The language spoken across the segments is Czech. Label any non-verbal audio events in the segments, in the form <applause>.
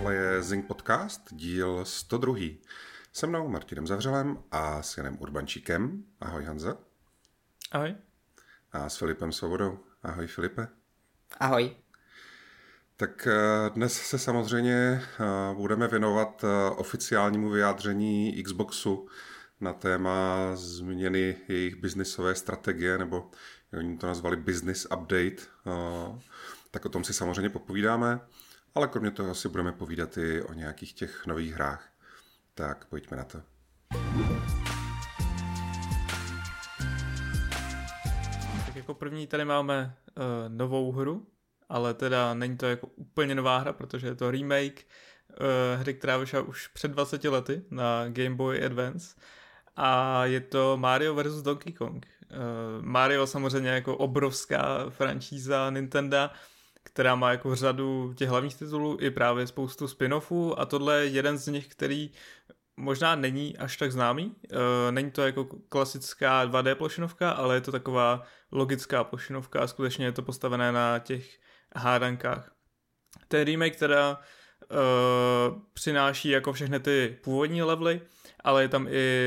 Tohle je Zing Podcast, díl 102. Se mnou Martinem Zavřelem a s Janem Urbančíkem. Ahoj Hanza. Ahoj. A s Filipem Svobodou. Ahoj Filipe. Ahoj. Tak eh, dnes se samozřejmě eh, budeme věnovat eh, oficiálnímu vyjádření Xboxu na téma změny jejich biznisové strategie, nebo oni to nazvali Business Update. Tak o tom si samozřejmě popovídáme, ale kromě toho si budeme povídat i o nějakých těch nových hrách. Tak pojďme na to. Tak jako první tady máme uh, novou hru, ale teda není to jako úplně nová hra, protože je to remake uh, hry, která vyšla už před 20 lety na Game Boy Advance a je to Mario vs. Donkey Kong. Uh, Mario samozřejmě jako obrovská franšíza Nintendo, která má jako řadu těch hlavních titulů i právě spoustu spin-offů a tohle je jeden z nich, který možná není až tak známý. Uh, není to jako klasická 2D plošinovka, ale je to taková logická plošinovka a skutečně je to postavené na těch hádankách. Ten remake teda uh, přináší jako všechny ty původní levely, ale je tam i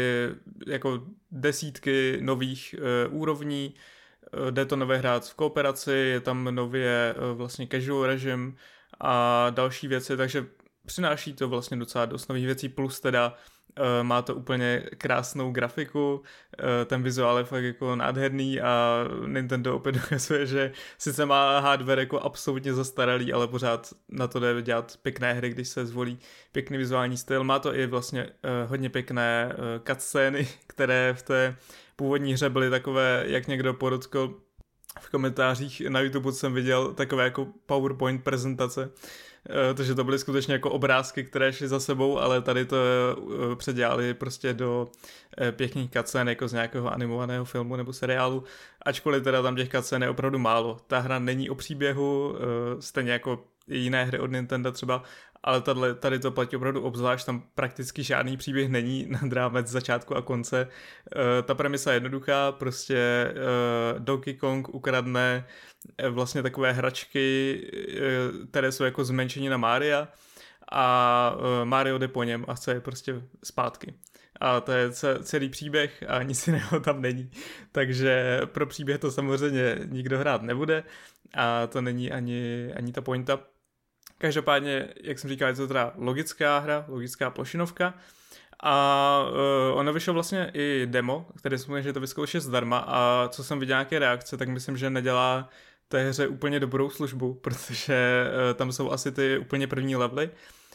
jako desítky nových uh, úrovní, jde to nově hrát v kooperaci, je tam nově uh, vlastně casual režim a další věci, takže přináší to vlastně docela dost nových věcí, plus teda Uh, má to úplně krásnou grafiku, ten vizuál je fakt jako nádherný a Nintendo opět <laughs> dokazuje, že sice má hardware jako absolutně zastaralý, ale pořád na to jde dělat pěkné hry, když se zvolí pěkný vizuální styl. Má to i vlastně hodně pěkné cutscény, <laughs> které v té původní hře byly takové, jak někdo podotkl v komentářích na YouTube jsem viděl takové jako PowerPoint prezentace, Eh, takže to byly skutečně jako obrázky, které šly za sebou, ale tady to eh, předělali prostě do eh, pěkných kacen jako z nějakého animovaného filmu nebo seriálu, ačkoliv teda tam těch kacen je opravdu málo. Ta hra není o příběhu, stejně jako jiné hry od Nintendo třeba, ale tady, tady to platí opravdu obzvlášť, tam prakticky žádný příběh není na drámec začátku a konce. Uh, ta premisa je jednoduchá, prostě uh, Donkey Kong ukradne uh, vlastně takové hračky, uh, které jsou jako zmenšení na Mária a uh, Mario jde po něm a chce je prostě zpátky. A to je celý příběh a nic jiného tam není. Takže pro příběh to samozřejmě nikdo hrát nebude a to není ani, ani ta pointa Každopádně, jak jsem říkal, je to teda logická hra, logická plošinovka. A uh, ono vyšlo vlastně i demo, které jsme že to vyzkoušet zdarma a co jsem viděl nějaké reakce, tak myslím, že nedělá té hře úplně dobrou službu, <laughs> protože uh, tam jsou asi ty úplně první levely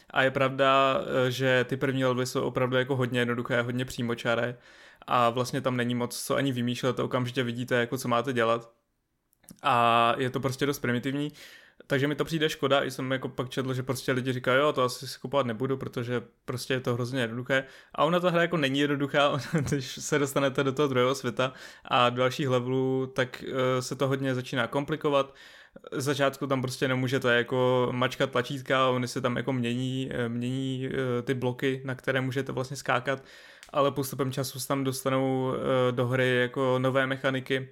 a je pravda, uh, že ty první levely jsou opravdu jako hodně jednoduché, hodně přímočaré a vlastně tam není moc co ani vymýšlet, to okamžitě vidíte, jako co máte dělat a je to prostě dost primitivní. Takže mi to přijde škoda, i jsem jako pak četl, že prostě lidi říkají, jo, to asi si kupovat nebudu, protože prostě je to hrozně jednoduché. A ona ta hra jako není jednoduchá, <laughs> když se dostanete do toho druhého světa a do dalších levelů, tak uh, se to hodně začíná komplikovat. Z začátku tam prostě nemůžete jako mačkat tlačítka, oni se tam jako mění, eh, mění uh, ty bloky, na které můžete vlastně skákat, ale postupem času se tam dostanou do hry jako nové mechaniky,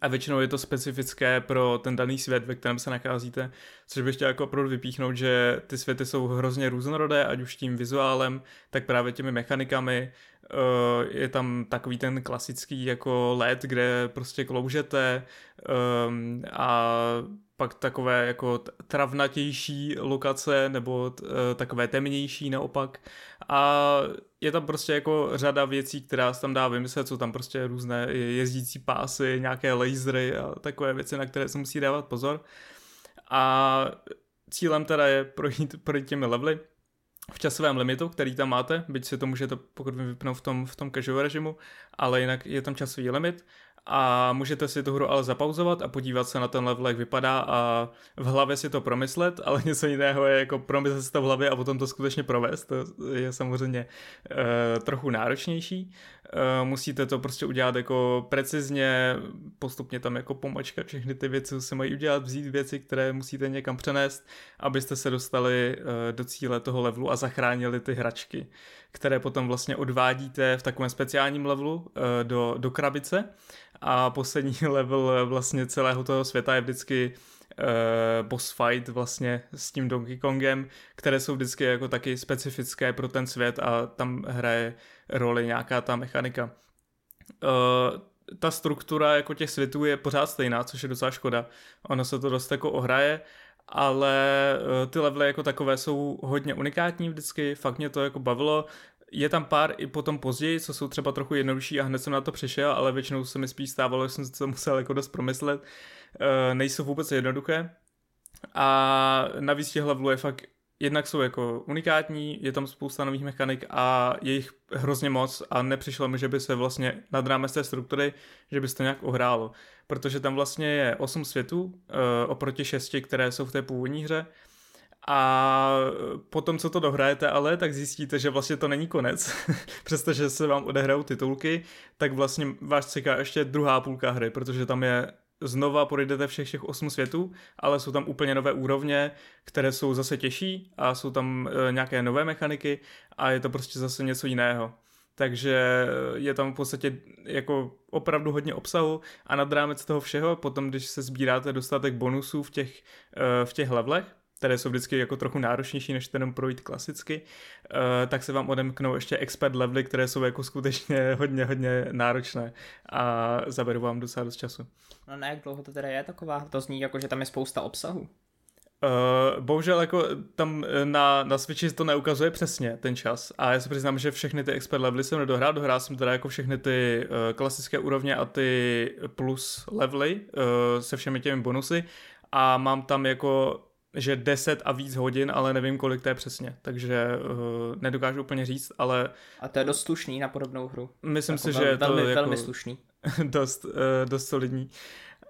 a většinou je to specifické pro ten daný svět, ve kterém se nacházíte, což bych chtěl jako opravdu vypíchnout, že ty světy jsou hrozně různorodé, ať už tím vizuálem, tak právě těmi mechanikami. Eh, je tam takový ten klasický jako let, kde prostě kloužete ehm, a pak takové jako travnatější lokace nebo e, takové temnější naopak a je tam prostě jako řada věcí, která se tam dá vymyslet, jsou tam prostě různé jezdící pásy, nějaké lasery a takové věci, na které se musí dávat pozor. A cílem teda je projít, projít těmi levely v časovém limitu, který tam máte, byť si to můžete pokud vypnout v tom, v tom casual režimu, ale jinak je tam časový limit a můžete si tu hru ale zapauzovat a podívat se na ten level, jak vypadá a v hlavě si to promyslet, ale <laughs> něco jiného je jako promyslet si to v hlavě a potom to skutečně provést, to je samozřejmě uh, trochu náročnější. Uh, musíte to prostě udělat jako precizně, postupně tam jako pomačkat všechny ty věci, co se mají udělat, vzít věci, které musíte někam přenést, abyste se dostali uh, do cíle toho levelu a zachránili ty hračky, které potom vlastně odvádíte v takovém speciálním levelu uh, do, do krabice a poslední <laughs> level vlastně celého toho světa je vždycky uh, boss fight vlastně s tím Donkey Kongem, které jsou vždycky jako taky specifické pro ten svět a tam hraje roli nějaká ta mechanika. Uh, ta struktura jako těch světů je pořád stejná, což je docela škoda. Ono se to dost jako ohraje, ale ty levely jako takové jsou hodně unikátní vždycky, fakt mě to jako bavilo. Je tam pár i potom později, co jsou třeba trochu jednodušší a hned jsem na to přišel, ale většinou se mi spíš stávalo, že jsem si to musel jako dost promyslet. Uh, nejsou vůbec jednoduché. A navíc těch levelů je fakt jednak jsou jako unikátní, je tam spousta nových mechanik a je jich hrozně moc a nepřišlo mi, že by se vlastně nad rámec té struktury, že by se to nějak ohrálo. Protože tam vlastně je 8 světů uh, oproti 6, které jsou v té původní hře a potom, co to dohrajete ale, tak zjistíte, že vlastně to není konec. <laughs> Přestože se vám odehrajou titulky, tak vlastně vás čeká ještě druhá půlka hry, protože tam je znova projdete všech těch osm světů, ale jsou tam úplně nové úrovně, které jsou zase těžší a jsou tam e, nějaké nové mechaniky a je to prostě zase něco jiného. Takže je tam v podstatě jako opravdu hodně obsahu a nad rámec toho všeho, potom když se sbíráte dostatek bonusů v těch, e, v těch levelech, které jsou vždycky jako trochu náročnější, než jenom projít klasicky, uh, tak se vám odemknou ještě expert levely, které jsou jako skutečně <laughs> hodně, hodně náročné a zaberu vám docela dost času. No ne, jak dlouho to teda je taková? To zní jako, že tam je spousta obsahu. Uh, bohužel jako tam na, na Switchi to neukazuje přesně ten čas a já se přiznám, že všechny ty expert levely jsem nedohrál, dohrál jsem teda jako všechny ty uh, klasické úrovně a ty plus levely uh, se všemi těmi bonusy a mám tam jako že 10 a víc hodin, ale nevím, kolik to je přesně, takže uh, nedokážu úplně říct, ale... A to je dost slušný na podobnou hru. Myslím jako si, že je to velmi, jako velmi slušný. <laughs> dost, uh, dost solidní.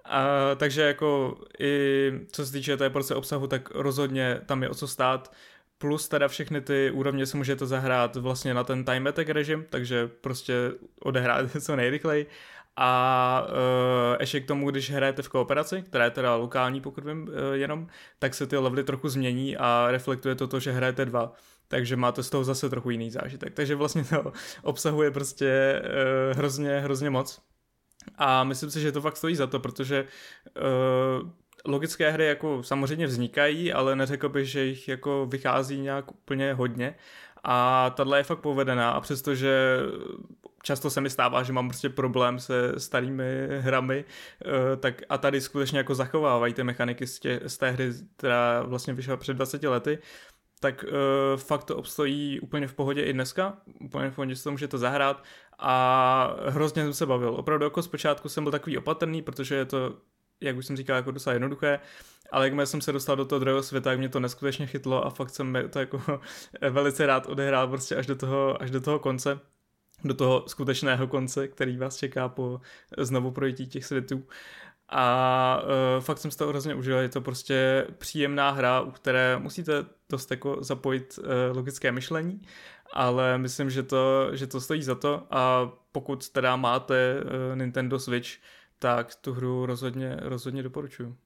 A, takže jako i co se týče té porce obsahu, tak rozhodně tam je o co stát. Plus teda všechny ty úrovně si můžete zahrát vlastně na ten time attack režim, takže prostě odehráte <laughs> co nejrychleji a uh, ještě k tomu, když hrajete v kooperaci, která je teda lokální, pokud vím uh, jenom, tak se ty levely trochu změní a reflektuje to to, že hrajete dva. Takže máte z toho zase trochu jiný zážitek. Takže vlastně to <laughs> obsahuje prostě uh, hrozně, hrozně moc. A myslím si, že to fakt stojí za to, protože uh, logické hry jako samozřejmě vznikají, ale neřekl bych, že jich jako vychází nějak úplně hodně. A tahle je fakt povedená a přestože často se mi stává, že mám prostě problém se starými hrami, eh, tak a tady skutečně jako zachovávají ty mechaniky z, tě, z té hry, která vlastně vyšla před 20 lety, tak uh, fakt to obstojí úplně v pohodě i dneska, úplně v pohodě si to můžete zahrát a hrozně jsem se bavil. Opravdu jako zpočátku jsem byl takový opatrný, protože je to, jak už jsem říkal, jako docela jednoduché, ale jakmile jsem se dostal do toho druhého světa, tak mě to neskutečně chytlo a fakt jsem to jako <laughs> velice rád odehrál prostě až do toho, až do toho konce do toho skutečného konce, který vás čeká po znovu projití těch světů. A uh, fakt jsem z toho hrozně užil, je to prostě příjemná hra, u které musíte dost jako zapojit uh, logické myšlení, ale myslím, že to, že to stojí za to a pokud teda máte uh, Nintendo Switch, tak tu hru rozhodně, rozhodně doporučuji.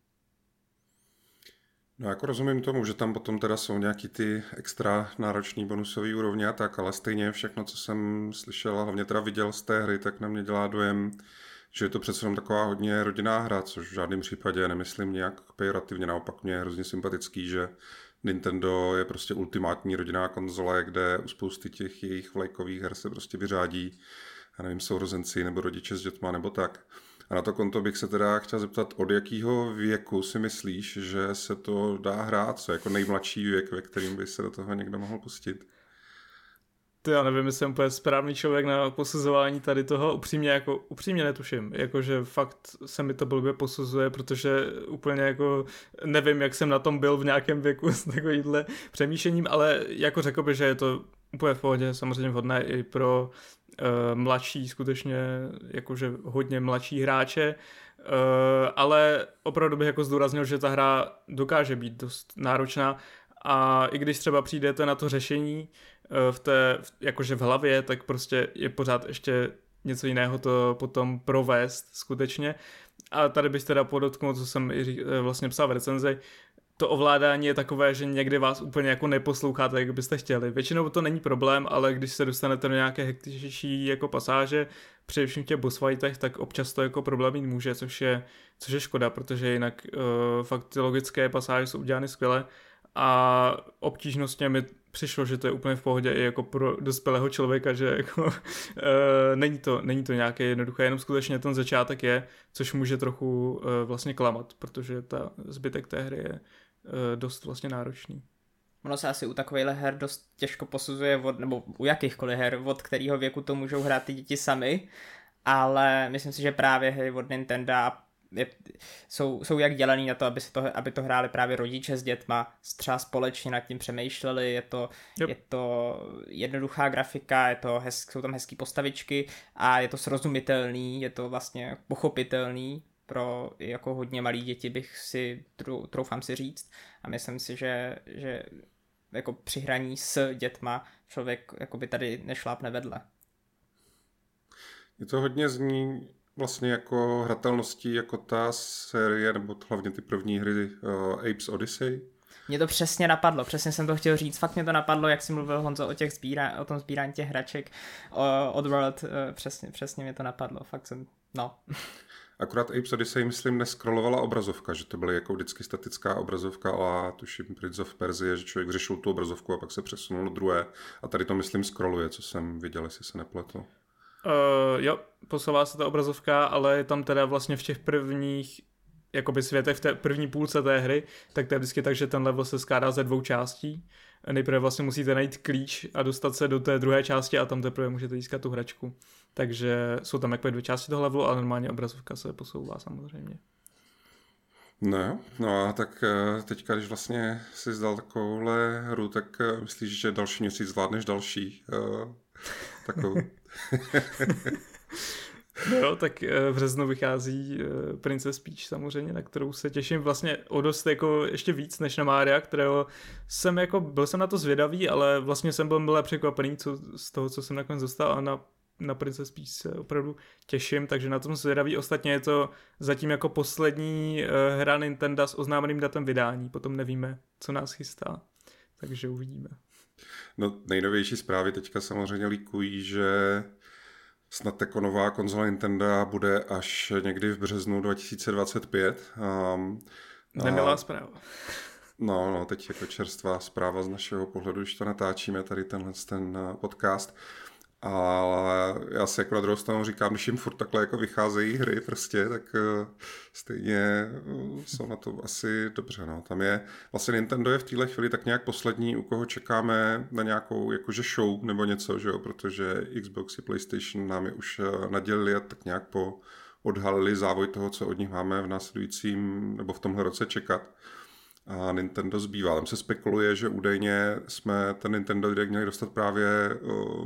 No jako rozumím tomu, že tam potom teda jsou nějaký ty extra náročný bonusový úrovně a tak, ale stejně všechno, co jsem slyšel a hlavně teda viděl z té hry, tak na mě dělá dojem, že je to přece jenom taková hodně rodinná hra, což v žádném případě nemyslím nějak pejorativně, naopak mě je hrozně sympatický, že Nintendo je prostě ultimátní rodinná konzole, kde u spousty těch jejich vlajkových her se prostě vyřádí, já nevím, sourozenci nebo rodiče s dětma nebo tak. A na to konto bych se teda chtěl zeptat, od jakého věku si myslíš, že se to dá hrát? Co jako nejmladší věk, ve kterým by se do toho někdo mohl pustit? To já nevím, jestli jsem úplně správný člověk na posuzování tady toho. Upřímně, jako, upřímně netuším. Jakože fakt se mi to blbě posuzuje, protože úplně jako nevím, jak jsem na tom byl v nějakém věku <laughs> s takovýmhle přemýšlením, ale jako řekl bych, že je to úplně v pohodě, samozřejmě vhodné i pro uh, mladší, skutečně jakože hodně mladší hráče, uh, ale opravdu bych jako zdůraznil, že ta hra dokáže být dost náročná a i když třeba přijdete na to řešení uh, v té, jakože v hlavě, tak prostě je pořád ještě něco jiného to potom provést skutečně. A tady bych teda podotknul, co jsem i vlastně psal v recenzi, to ovládání je takové, že někdy vás úplně jako neposloucháte, jak byste chtěli. Většinou to není problém, ale když se dostanete do nějaké hektičtější jako pasáže, především v těch boss fightech, tak občas to jako problém mít může, což je, což je škoda, protože jinak uh, fakt ty logické pasáže jsou udělány skvěle a obtížnostně mi přišlo, že to je úplně v pohodě i jako pro dospělého člověka, že jako, uh, <laughs> není, to, není to nějaké jednoduché, jenom skutečně ten začátek je, což může trochu uh, vlastně klamat, protože ta zbytek té hry je dost vlastně náročný. Ono se asi u takovýchhle her dost těžko posuzuje, od, nebo u jakýchkoliv her, od kterého věku to můžou hrát ty děti sami, ale myslím si, že právě hry od Nintendo je, jsou, jsou jak dělaný na to, aby, se to, aby to hráli právě rodiče s dětma, třeba společně nad tím přemýšleli, je to, yep. je to jednoduchá grafika, je to hez, jsou tam hezké postavičky a je to srozumitelný, je to vlastně pochopitelný pro jako hodně malý děti bych si, troufám si říct a myslím si, že, že jako při hraní s dětma člověk jako by tady nešlápne vedle. Je to hodně zní vlastně jako hratelností jako ta série, nebo hlavně ty první hry uh, Apes Odyssey. Mě to přesně napadlo, přesně jsem to chtěl říct, fakt mě to napadlo, jak jsi mluvil Honzo o, těch sbíra, o tom sbírání těch hraček od World, uh, přesně, přesně mě to napadlo, fakt jsem, no. <laughs> Akorát Apes Odyssey, myslím, neskrolovala obrazovka, že to byly jako vždycky statická obrazovka a tuším Prince of Persia, že člověk řešil tu obrazovku a pak se přesunul druhé. A tady to, myslím, scrolluje, co jsem viděl, jestli se nepletu. Uh, jo, posouvá se ta obrazovka, ale je tam teda vlastně v těch prvních jakoby světech v té první půlce té hry, tak to je vždycky tak, že ten level se skládá ze dvou částí. Nejprve vlastně musíte najít klíč a dostat se do té druhé části a tam teprve můžete získat tu hračku. Takže jsou tam jako dvě části toho levelu, ale normálně obrazovka se posouvá samozřejmě. No, no a tak eh, teďka, když vlastně si zdal takovouhle hru, tak eh, myslíš, že další měsíc zvládneš další uh, takovou... <laughs> No tak v březnu vychází Princess Peach samozřejmě, na kterou se těším vlastně o dost jako ještě víc než na Mária, kterého jsem jako, byl jsem na to zvědavý, ale vlastně jsem byl milé překvapený co, z toho, co jsem nakonec dostal a na na Princess Peach se opravdu těším, takže na tom zvědavý. Ostatně je to zatím jako poslední uh, hra Nintendo s oznámeným datem vydání, potom nevíme, co nás chystá, takže uvidíme. No nejnovější zprávy teďka samozřejmě líkují, že snad jako nová konzola Nintendo bude až někdy v březnu 2025. Um, Nemilá a... zpráva. No, no, teď jako čerstvá zpráva z našeho pohledu, když to natáčíme, tady tenhle ten eh, podcast. Ale já si jako na druhou stranu říkám, když jim furt takhle jako vycházejí hry prostě, tak uh, stejně uh, jsou na to asi dobře. No. Tam je, vlastně Nintendo je v téhle chvíli tak nějak poslední, u koho čekáme na nějakou jakože show nebo něco, že jo, protože Xbox i PlayStation nám je už uh, nadělili a tak nějak po odhalili závoj toho, co od nich máme v následujícím nebo v tomhle roce čekat a Nintendo zbývá. Tam se spekuluje, že údajně jsme ten Nintendo Direct měli dostat právě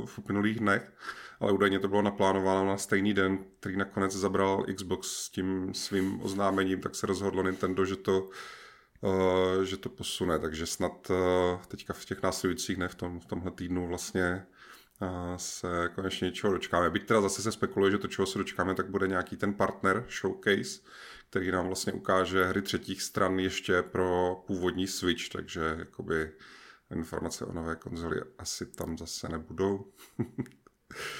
v uplynulých dnech, ale údajně to bylo naplánováno na stejný den, který nakonec zabral Xbox s tím svým oznámením, tak se rozhodlo Nintendo, že to, že to posune, takže snad teďka v těch následujících dnech, v, tom, v tomhle týdnu vlastně se konečně něčeho dočkáme. Byť teda zase se spekuluje, že to, čeho se dočkáme, tak bude nějaký ten partner showcase, který nám vlastně ukáže hry třetích stran ještě pro původní Switch, takže jakoby informace o nové konzoli asi tam zase nebudou. <laughs>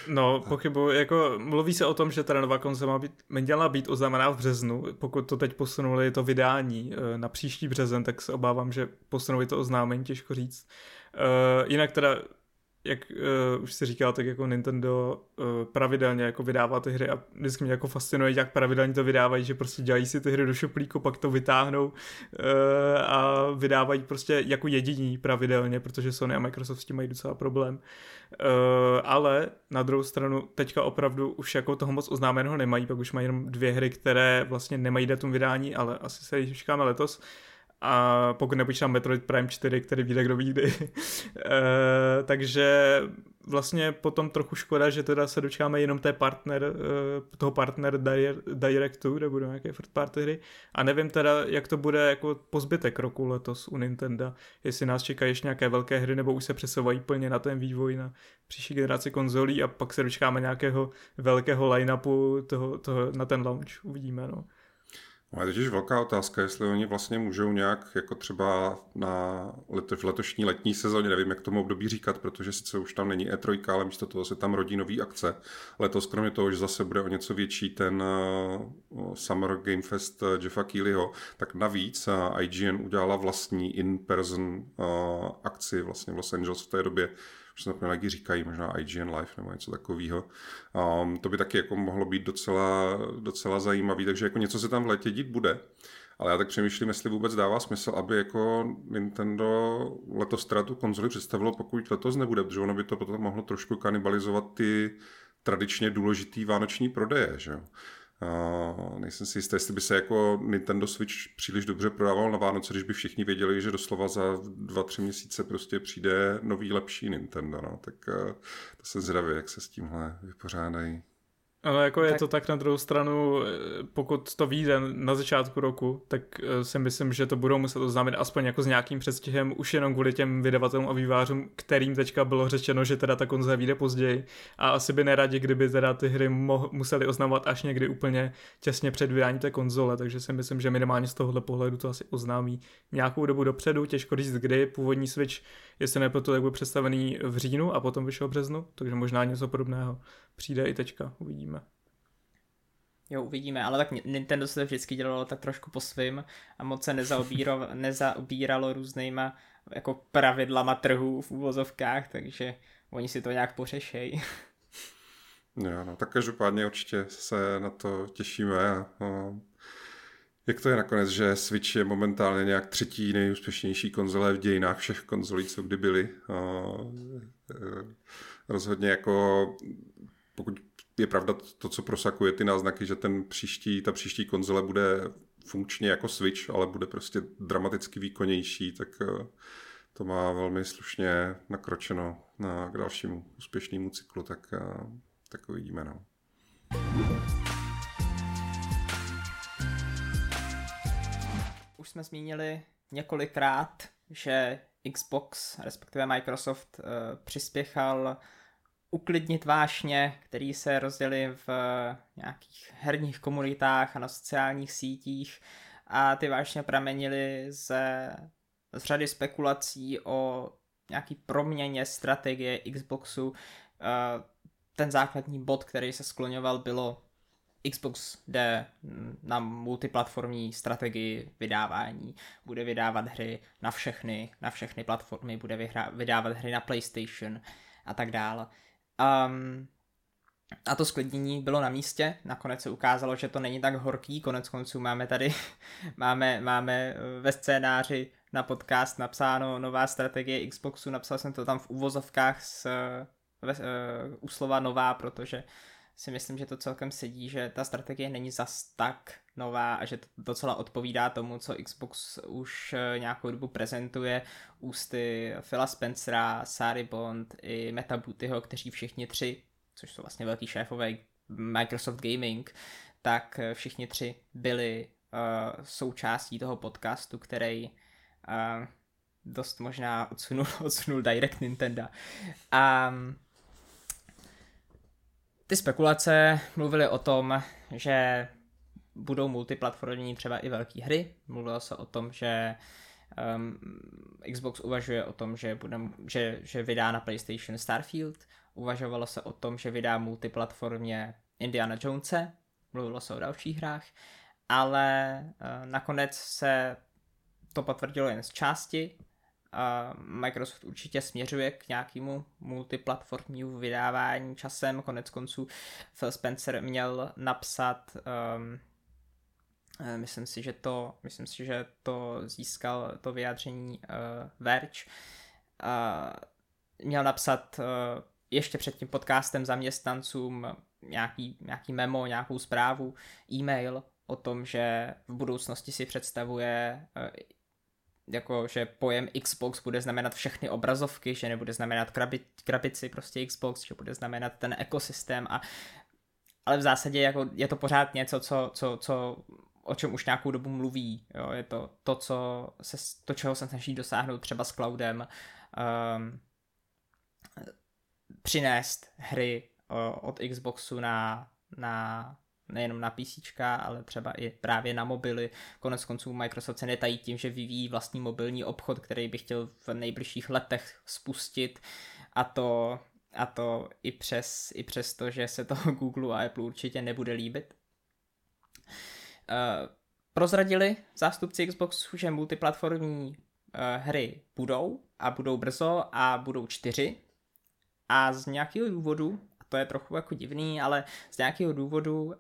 No, pochybuji, jako mluví se o tom, že ta nová konzola má být, měla být oznámená v březnu, pokud to teď posunuli to vydání eh, na příští březen, tak se obávám, že posunuli to oznámení, těžko říct. Uh, jinak teda jak uh, už si říkal, tak jako Nintendo uh, pravidelně jako vydává ty hry a vždycky mě jako fascinuje, jak pravidelně to vydávají, že prostě dělají si ty hry do šuplíku, pak to vytáhnou uh, a vydávají prostě jako jediní pravidelně, protože Sony a Microsoft s tím mají docela problém. Uh, ale na druhou stranu teďka opravdu už jako toho moc oznámeného nemají, pak už mají jenom dvě hry, které vlastně nemají datum vydání, ale asi se jich letos. Uh, a pokud nepočítám Metroid Prime 4, který vyjde kdo ví kdy. <laughs> e, takže vlastně potom trochu škoda, že teda se dočkáme jenom té partner, e, toho partner Directu, kde budou nějaké third party hry a nevím teda, jak to bude jako po zbytek roku letos u Nintendo, jestli nás čekají ještě nějaké velké hry, nebo už se přesouvají plně na ten vývoj na příští generaci konzolí a pak se dočkáme nějakého velkého line-upu toho, toho, na ten launch, uvidíme no. No, je totiž velká otázka, jestli oni vlastně můžou nějak, jako třeba na leto, v letošní letní sezóně, nevím, jak tomu období říkat, protože sice už tam není E3, ale místo toho se tam rodí nový akce. Letos, kromě toho, že zase bude o něco větší ten uh, Summer Game Fest uh, Jeffa Keelyho, tak navíc uh, IGN udělala vlastní in-person uh, akci vlastně v Los Angeles v té době, už se to říkají, možná IGN Live nebo něco takového. Um, to by taky jako mohlo být docela, docela zajímavý, takže jako něco se tam v létě dít bude. Ale já tak přemýšlím, jestli vůbec dává smysl, aby jako Nintendo letos tu konzoli představilo, pokud letos nebude, protože ono by to potom mohlo trošku kanibalizovat ty tradičně důležitý vánoční prodeje, že. Uh, nejsem si jistý, jestli by se jako Nintendo Switch příliš dobře prodával na Vánoce, když by všichni věděli, že doslova za dva, tři měsíce prostě přijde nový, lepší Nintendo, no. tak uh, to se zvědavě, jak se s tímhle vypořádají. Ale jako tak... je to tak na druhou stranu, eh, pokud to vyjde na začátku roku, tak eh, si myslím, že to budou muset oznámit aspoň jako s nějakým předstihem, už jenom kvůli těm vydavatelům a vývářům, kterým teďka bylo řečeno, že teda ta konzole vyjde později. A asi by neradi, kdyby teda ty hry mo- museli oznamovat až někdy úplně těsně před vydáním té konzole, takže si myslím, že minimálně z tohohle pohledu to asi oznámí nějakou dobu dopředu, těžko říct kdy, původní Switch, jestli nepletu, tak byl představený v říjnu a potom vyšel v březnu, takže možná něco podobného přijde i teďka, uvidíme. Jo, uvidíme, ale tak Nintendo se to vždycky dělalo tak trošku po svým a moc se nezaobíralo, <laughs> nezaobíralo různýma jako pravidlama trhu v úvozovkách, takže oni si to nějak pořešejí. <laughs> Jo, no, tak každopádně určitě se na to těšíme a, a jak to je nakonec, že Switch je momentálně nějak třetí nejúspěšnější konzole v dějinách všech konzolí, co kdy byly. A, e, rozhodně jako pokud je pravda to, co prosakuje ty náznaky, že ten příští, ta příští konzole bude funkčně jako Switch, ale bude prostě dramaticky výkonnější, tak eh, to má velmi slušně nakročeno na, k dalšímu úspěšnému cyklu, tak, eh, tak uvidíme. No. Už jsme zmínili několikrát, že Xbox, respektive Microsoft, uh, přispěchal uklidnit vášně, který se rozdělili v nějakých herních komunitách a na sociálních sítích a ty vášně pramenily ze, z řady spekulací o nějaký proměně strategie Xboxu. Ten základní bod, který se skloňoval, bylo Xbox jde na multiplatformní strategii vydávání, bude vydávat hry na všechny, na všechny platformy, bude vydávat hry na PlayStation a tak dále. Um, a to sklidnění bylo na místě, nakonec se ukázalo, že to není tak horký, konec konců máme tady, <laughs> máme, máme eh, ve scénáři na podcast napsáno nová strategie Xboxu, napsal jsem to tam v uvozovkách s, ve, uh, u slova nová, protože si myslím, že to celkem sedí, že ta strategie není zas tak nová a že to docela odpovídá tomu, co Xbox už eh, nějakou dobu prezentuje ústy Phila Spencera, Sary Bond i Meta Bootyho, kteří všichni tři, což jsou vlastně velký šéfové Microsoft Gaming, tak eh, všichni tři byli uh, součástí toho podcastu, který uh, dost možná odsunul, <laughs> odsunul Direct Nintendo. A um, ty spekulace mluvily o tom, že budou multiplatformní třeba i velké hry. Mluvilo se o tom, že um, Xbox uvažuje o tom, že, bude, že, že vydá na PlayStation Starfield. Uvažovalo se o tom, že vydá multiplatformě Indiana Jonese. Mluvilo se o dalších hrách. Ale uh, nakonec se to potvrdilo jen z části a Microsoft určitě směřuje k nějakému multiplatformnímu vydávání časem. Konec konců Phil Spencer měl napsat um, myslím si, že to, myslím si, že to získal to vyjádření uh, Verge. Uh, měl napsat uh, ještě před tím podcastem zaměstnancům nějaký, nějaký memo, nějakou zprávu, e-mail o tom, že v budoucnosti si představuje uh, jako, že pojem Xbox bude znamenat všechny obrazovky, že nebude znamenat krabi, krabici prostě Xbox, že bude znamenat ten ekosystém a ale v zásadě jako je to pořád něco, co, co, co o čem už nějakou dobu mluví. Jo? Je to to, co se, to, čeho se snaží dosáhnout třeba s cloudem, um, přinést hry uh, od Xboxu na, na nejenom na PC, ale třeba i právě na mobily. Konec konců Microsoft se netají tím, že vyvíjí vlastní mobilní obchod, který by chtěl v nejbližších letech spustit a to, a to i, přes, i přes to, že se to <laughs> Google a Apple určitě nebude líbit. Uh, prozradili zástupci Xboxu, že multiplatformní uh, hry budou a budou brzo a budou čtyři. A z nějakého důvodu, to je trochu jako divný, ale z nějakého důvodu um,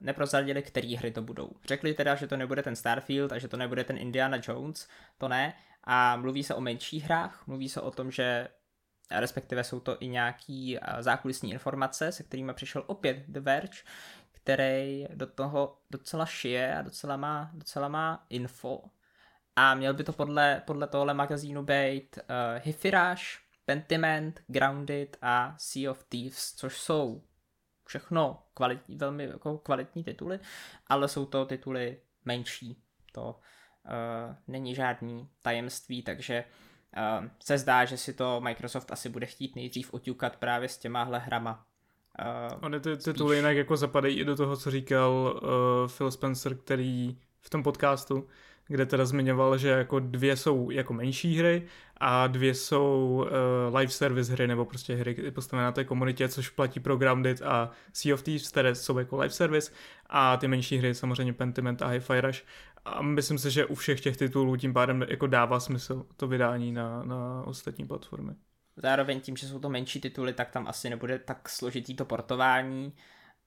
neprozradili, který hry to budou. Řekli teda, že to nebude ten Starfield a že to nebude ten Indiana Jones, to ne. A mluví se o menších hrách, mluví se o tom, že respektive jsou to i nějaký zákulisní informace, se kterými přišel opět The Verge, který do toho docela šije a docela má, docela má info. A měl by to podle, podle tohle magazínu být uh, Hifirash, Pentiment, Grounded a Sea of Thieves, což jsou všechno kvalitní, velmi jako kvalitní tituly, ale jsou to tituly menší. To uh, není žádný tajemství, takže uh, se zdá, že si to Microsoft asi bude chtít nejdřív oťukat právě s těmahle hrama. Uh, Ony ty tituly jinak jako zapadají i do toho, co říkal uh, Phil Spencer, který v tom podcastu, kde teda zmiňoval, že jako dvě jsou jako menší hry a dvě jsou uh, live service hry, nebo prostě hry postavené na té komunitě, což platí pro Grounded a Sea of Thieves, které jsou jako live service a ty menší hry samozřejmě Pentiment a Hi-Fi Rush. A myslím si, že u všech těch titulů tím pádem jako dává smysl to vydání na, na ostatní platformy. Zároveň tím, že jsou to menší tituly, tak tam asi nebude tak složitý to portování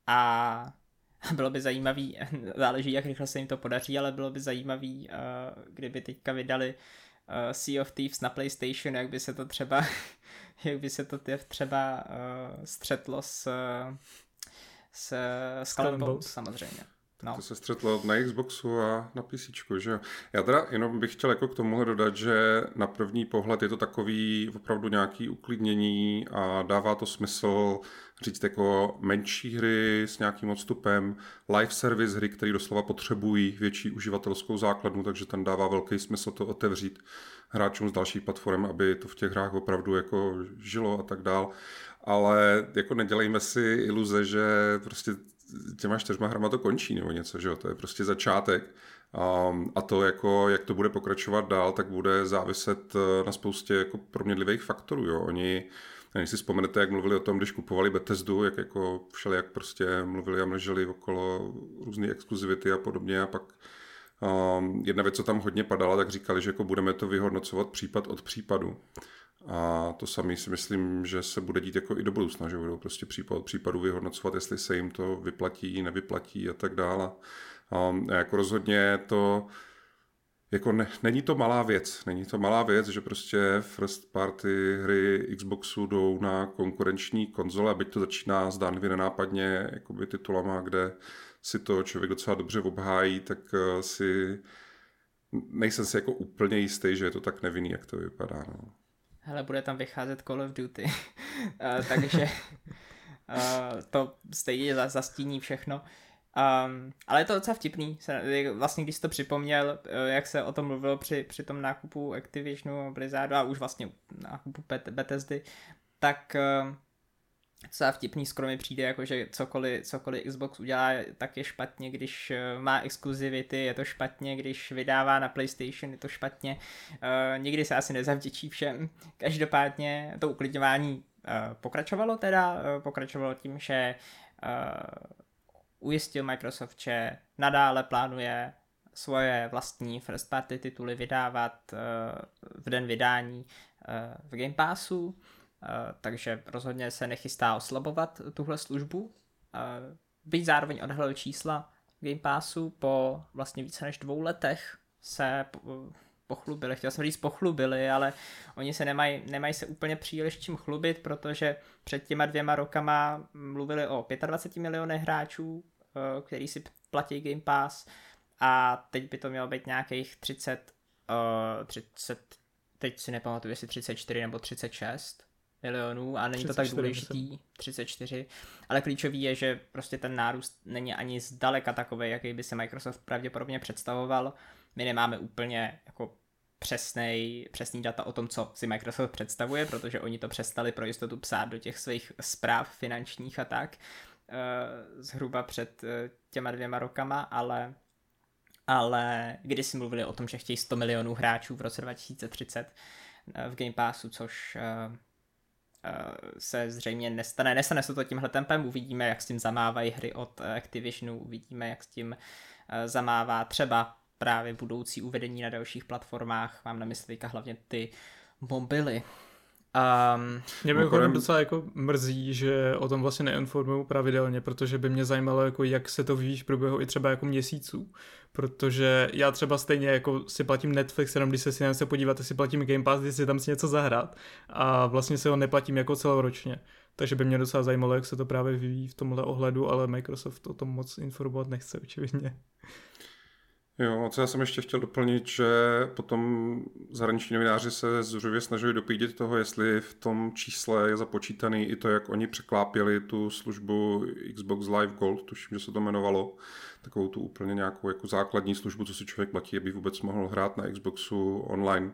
a <laughs> bylo by zajímavý, <laughs> záleží jak rychle se jim to podaří, ale bylo by zajímavý, uh, kdyby teďka vydali uh, Sea of Thieves na PlayStation, jak by se to třeba, <laughs> jak by se to třeba uh, střetlo s, s Skull Bones samozřejmě. No. To se střetlo na Xboxu a na PC, že jo. Já teda jenom bych chtěl jako k tomuhle dodat, že na první pohled je to takový opravdu nějaký uklidnění a dává to smysl říct jako menší hry s nějakým odstupem, live service hry, které doslova potřebují větší uživatelskou základnu, takže tam dává velký smysl to otevřít hráčům z dalších platform, aby to v těch hrách opravdu jako žilo a tak dál. Ale jako nedělejme si iluze, že prostě těma čtyřma hrama to končí nebo něco, že jo, to je prostě začátek. Um, a to, jako, jak to bude pokračovat dál, tak bude záviset eh, na spoustě jako proměnlivých faktorů. Jo. Oni, když si vzpomenete, jak mluvili o tom, když kupovali Bethesdu, jak jako všeli, jak prostě mluvili a mlželi okolo různé exkluzivity a podobně a pak um, jedna věc, co tam hodně padala, tak říkali, že jako budeme to vyhodnocovat případ od případu. A to samé si myslím, že se bude dít jako i do budoucna, že budou prostě případ od případu vyhodnocovat, jestli se jim to vyplatí, nevyplatí a tak dále. A jako rozhodně to jako ne, není to malá věc. Není to malá věc, že prostě first party hry Xboxu jdou na konkurenční konzole, byť to začíná zdánlivě nenápadně jakoby titulama, kde si to člověk docela dobře obhájí, tak eh, si nejsem si jako úplně jistý, že je to tak nevinný, jak to vypadá. No hele, bude tam vycházet Call of Duty, uh, <laughs> takže uh, <laughs> to stejně zastíní všechno. Um, ale je to docela vtipný, vlastně když jsi to připomněl, eh, jak se o tom mluvilo při, při tom nákupu Activisionu, Blizzardu a už vlastně nákupu Bethesdy, tak uh, docela vtipný skoro mi přijde, jako že cokoliv, cokoliv Xbox udělá, tak je špatně, když eh, má exkluzivity, je to špatně, když vydává na PlayStation, je to špatně. Uh, nikdy se asi nezavděčí všem. Každopádně to uklidňování uh, pokračovalo teda, uh, pokračovalo tím, že uh, ujistil Microsoft, že nadále plánuje svoje vlastní first party tituly vydávat uh, v den vydání uh, v Game Passu. Eh, takže rozhodně se nechystá oslabovat tuhle službu. Uh, byť zároveň odhalil čísla Game Passu po vlastně více než dvou letech se pochlubili, chtěl jsem říct pochlubili, ale oni se nemají, nemají se úplně příliš čím chlubit, protože před těma dvěma rokama mluvili o 25 milionech hráčů, eh, který si platí Game Pass a teď by to mělo být nějakých 30, uh, 30 teď si nepamatuju, jestli 34 nebo 36 milionů a není to tak důležitý, myslím. 34, ale klíčový je, že prostě ten nárůst není ani zdaleka takový, jaký by se Microsoft pravděpodobně představoval. My nemáme úplně jako přesnej, přesný data o tom, co si Microsoft představuje, protože oni to přestali pro jistotu psát do těch svých zpráv finančních a tak. zhruba před těma dvěma rokama, ale ale když si mluvili o tom, že chtějí 100 milionů hráčů v roce 2030 v Game Passu, což se zřejmě nestane. Nestane se to tímhle tempem, uvidíme, jak s tím zamávají hry od Activisionu, uvidíme, jak s tím zamává třeba právě budoucí uvedení na dalších platformách, mám na mysli hlavně ty mobily. Um, mě by chodem... docela jako mrzí, že o tom vlastně neinformují pravidelně, protože by mě zajímalo, jako jak se to vyvíjí v průběhu i třeba jako měsíců. Protože já třeba stejně jako si platím Netflix, jenom když se si se podívat, si platím Game Pass, když si tam si něco zahrát a vlastně se ho neplatím jako celoročně. Takže by mě docela zajímalo, jak se to právě vyvíjí v tomhle ohledu, ale Microsoft o tom moc informovat nechce, očividně. Jo, co já jsem ještě chtěl doplnit, že potom zahraniční novináři se zřuvě snažili dopídit toho, jestli v tom čísle je započítaný i to, jak oni překlápěli tu službu Xbox Live Gold, tuším, že se to jmenovalo, takovou tu úplně nějakou jako základní službu, co si člověk platí, aby vůbec mohl hrát na Xboxu online.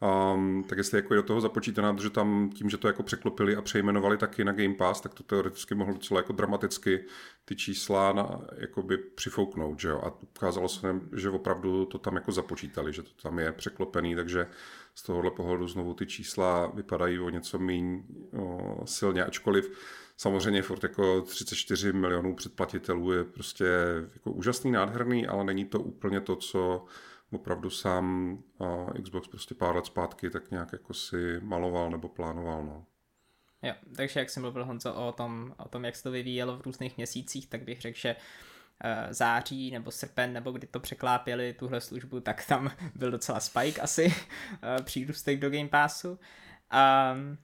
Um, tak jestli jako je do toho započítaná, že tam tím, že to jako překlopili a přejmenovali taky na Game Pass, tak to teoreticky mohlo docela jako dramaticky ty čísla na, jakoby přifouknout, že jo? A ukázalo se, že opravdu to tam jako započítali, že to tam je překlopený, takže z tohohle pohledu znovu ty čísla vypadají o něco méně silně, ačkoliv samozřejmě furt jako 34 milionů předplatitelů je prostě jako úžasný, nádherný, ale není to úplně to, co opravdu sám Xbox prostě pár let zpátky tak nějak jako si maloval nebo plánoval. No. Jo, takže jak jsem mluvil Honzo o tom, o tom, jak se to vyvíjelo v různých měsících, tak bych řekl, že eh, září nebo srpen, nebo kdy to překlápěli tuhle službu, tak tam <laughs> byl docela spike asi, eh, přírůstek do Game Passu. Um,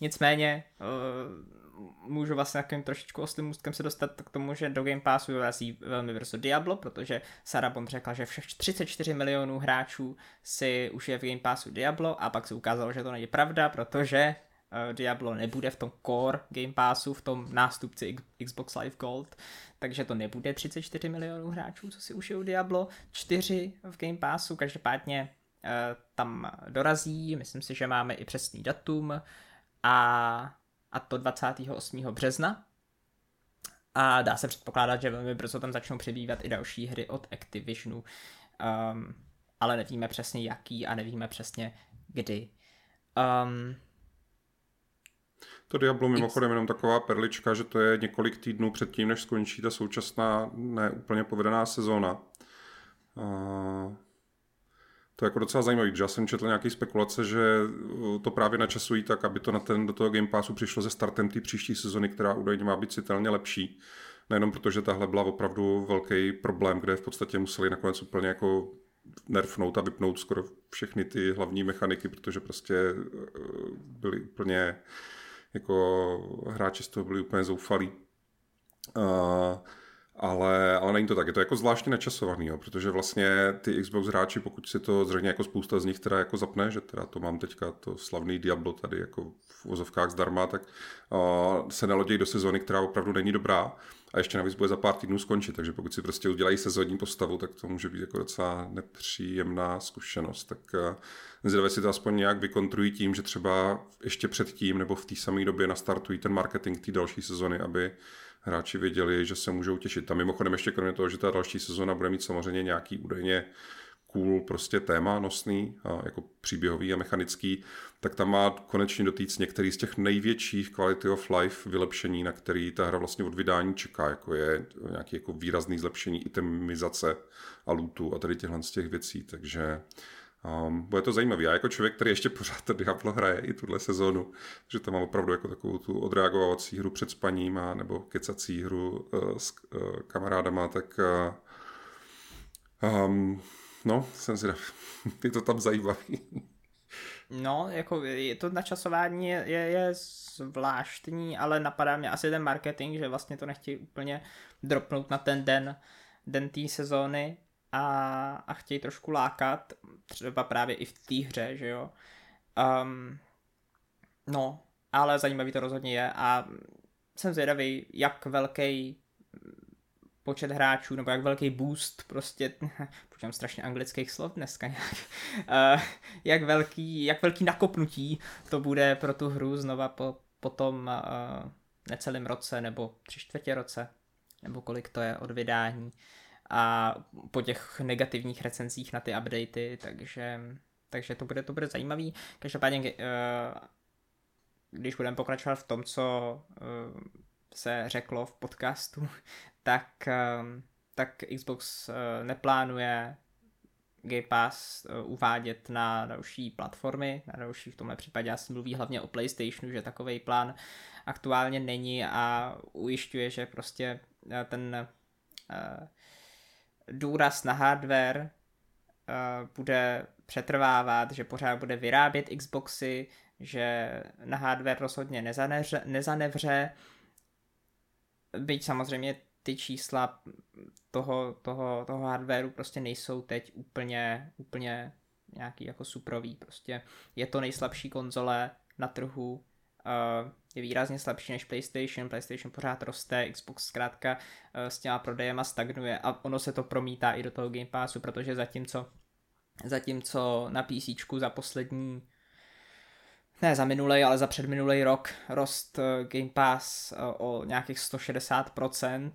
nicméně uh, můžu vlastně takovým trošičku oslým můstkem se dostat k tomu, že do Game Passu vyrazí velmi brzo Diablo, protože Sarah Bond řekla, že všech 34 milionů hráčů si už je v Game Passu Diablo a pak se ukázalo, že to není pravda, protože uh, Diablo nebude v tom core Game Passu, v tom nástupci Xbox Live Gold, takže to nebude 34 milionů hráčů, co si užijou Diablo, 4 v Game Passu, každopádně uh, tam dorazí, myslím si, že máme i přesný datum a a to 28. března. A dá se předpokládat, že velmi brzo tam začnou přibývat i další hry od Activisionu, um, ale nevíme přesně jaký a nevíme přesně kdy. Um, to Diablo mimochodem jenom taková perlička, že to je několik týdnů předtím, než skončí ta současná neúplně povedená sezóna. Uh, to je jako docela zajímavý, že já jsem četl nějaké spekulace, že uh, to právě načasují tak, aby to na ten, do toho Game Passu přišlo se startem té příští sezony, která údajně má být citelně lepší. Nejenom protože tahle byla opravdu velký problém, kde v podstatě museli nakonec úplně jako nerfnout a vypnout skoro všechny ty hlavní mechaniky, protože prostě uh, byli úplně jako hráči z toho byli úplně zoufalí. Uh, ale, ale není to tak, je to jako zvláštně načasovaný, jo, protože vlastně ty Xbox hráči, pokud si to zřejmě jako spousta z nich teda jako zapne, že teda to mám teďka to slavný Diablo tady jako v vozovkách zdarma, tak uh, se nalodějí do sezóny, která opravdu není dobrá a ještě navíc bude za pár týdnů skončit, takže pokud si prostě udělají sezónní postavu, tak to může být jako docela nepříjemná zkušenost. Tak uh, zvědavě si to aspoň nějak vykontrují tím, že třeba ještě předtím nebo v té samé době nastartují ten marketing té další sezony, aby hráči věděli, že se můžou těšit. Tam mimochodem ještě kromě toho, že ta další sezona bude mít samozřejmě nějaký údajně cool prostě téma nosný, jako příběhový a mechanický, tak tam má konečně dotýc některý z těch největších quality of life vylepšení, na který ta hra vlastně od vydání čeká, jako je nějaký jako výrazný zlepšení itemizace a lootu a tady těchhle z těch věcí, takže Um, bude to zajímavé. Já jako člověk, který ještě pořád to Diablo hraje i tuhle sezónu, že tam mám opravdu jako takovou tu odreagovací hru před spaním a nebo kecací hru uh, s uh, kamarádama, tak uh, um, no, jsem si <laughs> je to tam zajímavý. No, jako je to načasování je, je, je zvláštní, ale napadá mě asi ten marketing, že vlastně to nechtějí úplně dropnout na ten den, den té sezóny, a, a chtějí trošku lákat, třeba právě i v té hře, že jo. Um, no, ale zajímavý to rozhodně je a jsem zvědavý, jak velký počet hráčů, nebo jak velký boost, prostě, <laughs> počítám strašně anglických slov dneska nějak, uh, <laughs> jak, velký, jak velký nakopnutí to bude pro tu hru znova po, po tom uh, necelém roce nebo tři čtvrtě roce, nebo kolik to je od vydání a po těch negativních recenzích na ty updaty, takže, takže to bude to bude zajímavý. Každopádně, uh, když budeme pokračovat v tom, co uh, se řeklo v podcastu, <laughs> tak, uh, tak Xbox neplánuje Game Pass uvádět na další platformy, na další v tomhle případě asi mluví hlavně o PlayStationu, že takový plán aktuálně není a ujišťuje, že prostě ten důraz na hardware uh, bude přetrvávat, že pořád bude vyrábět Xboxy, že na hardware rozhodně nezanevře, nezanevře. Byť samozřejmě ty čísla toho, toho, toho hardwareu prostě nejsou teď úplně, úplně nějaký jako suprový, prostě je to nejslabší konzole na trhu, uh, je výrazně slabší než PlayStation, PlayStation pořád roste, Xbox zkrátka uh, s těma prodejema stagnuje a ono se to promítá i do toho Game Passu, protože zatímco, zatímco na PC za poslední ne za minulý, ale za předminulý rok rost eh, Game Pass eh, o nějakých 160%,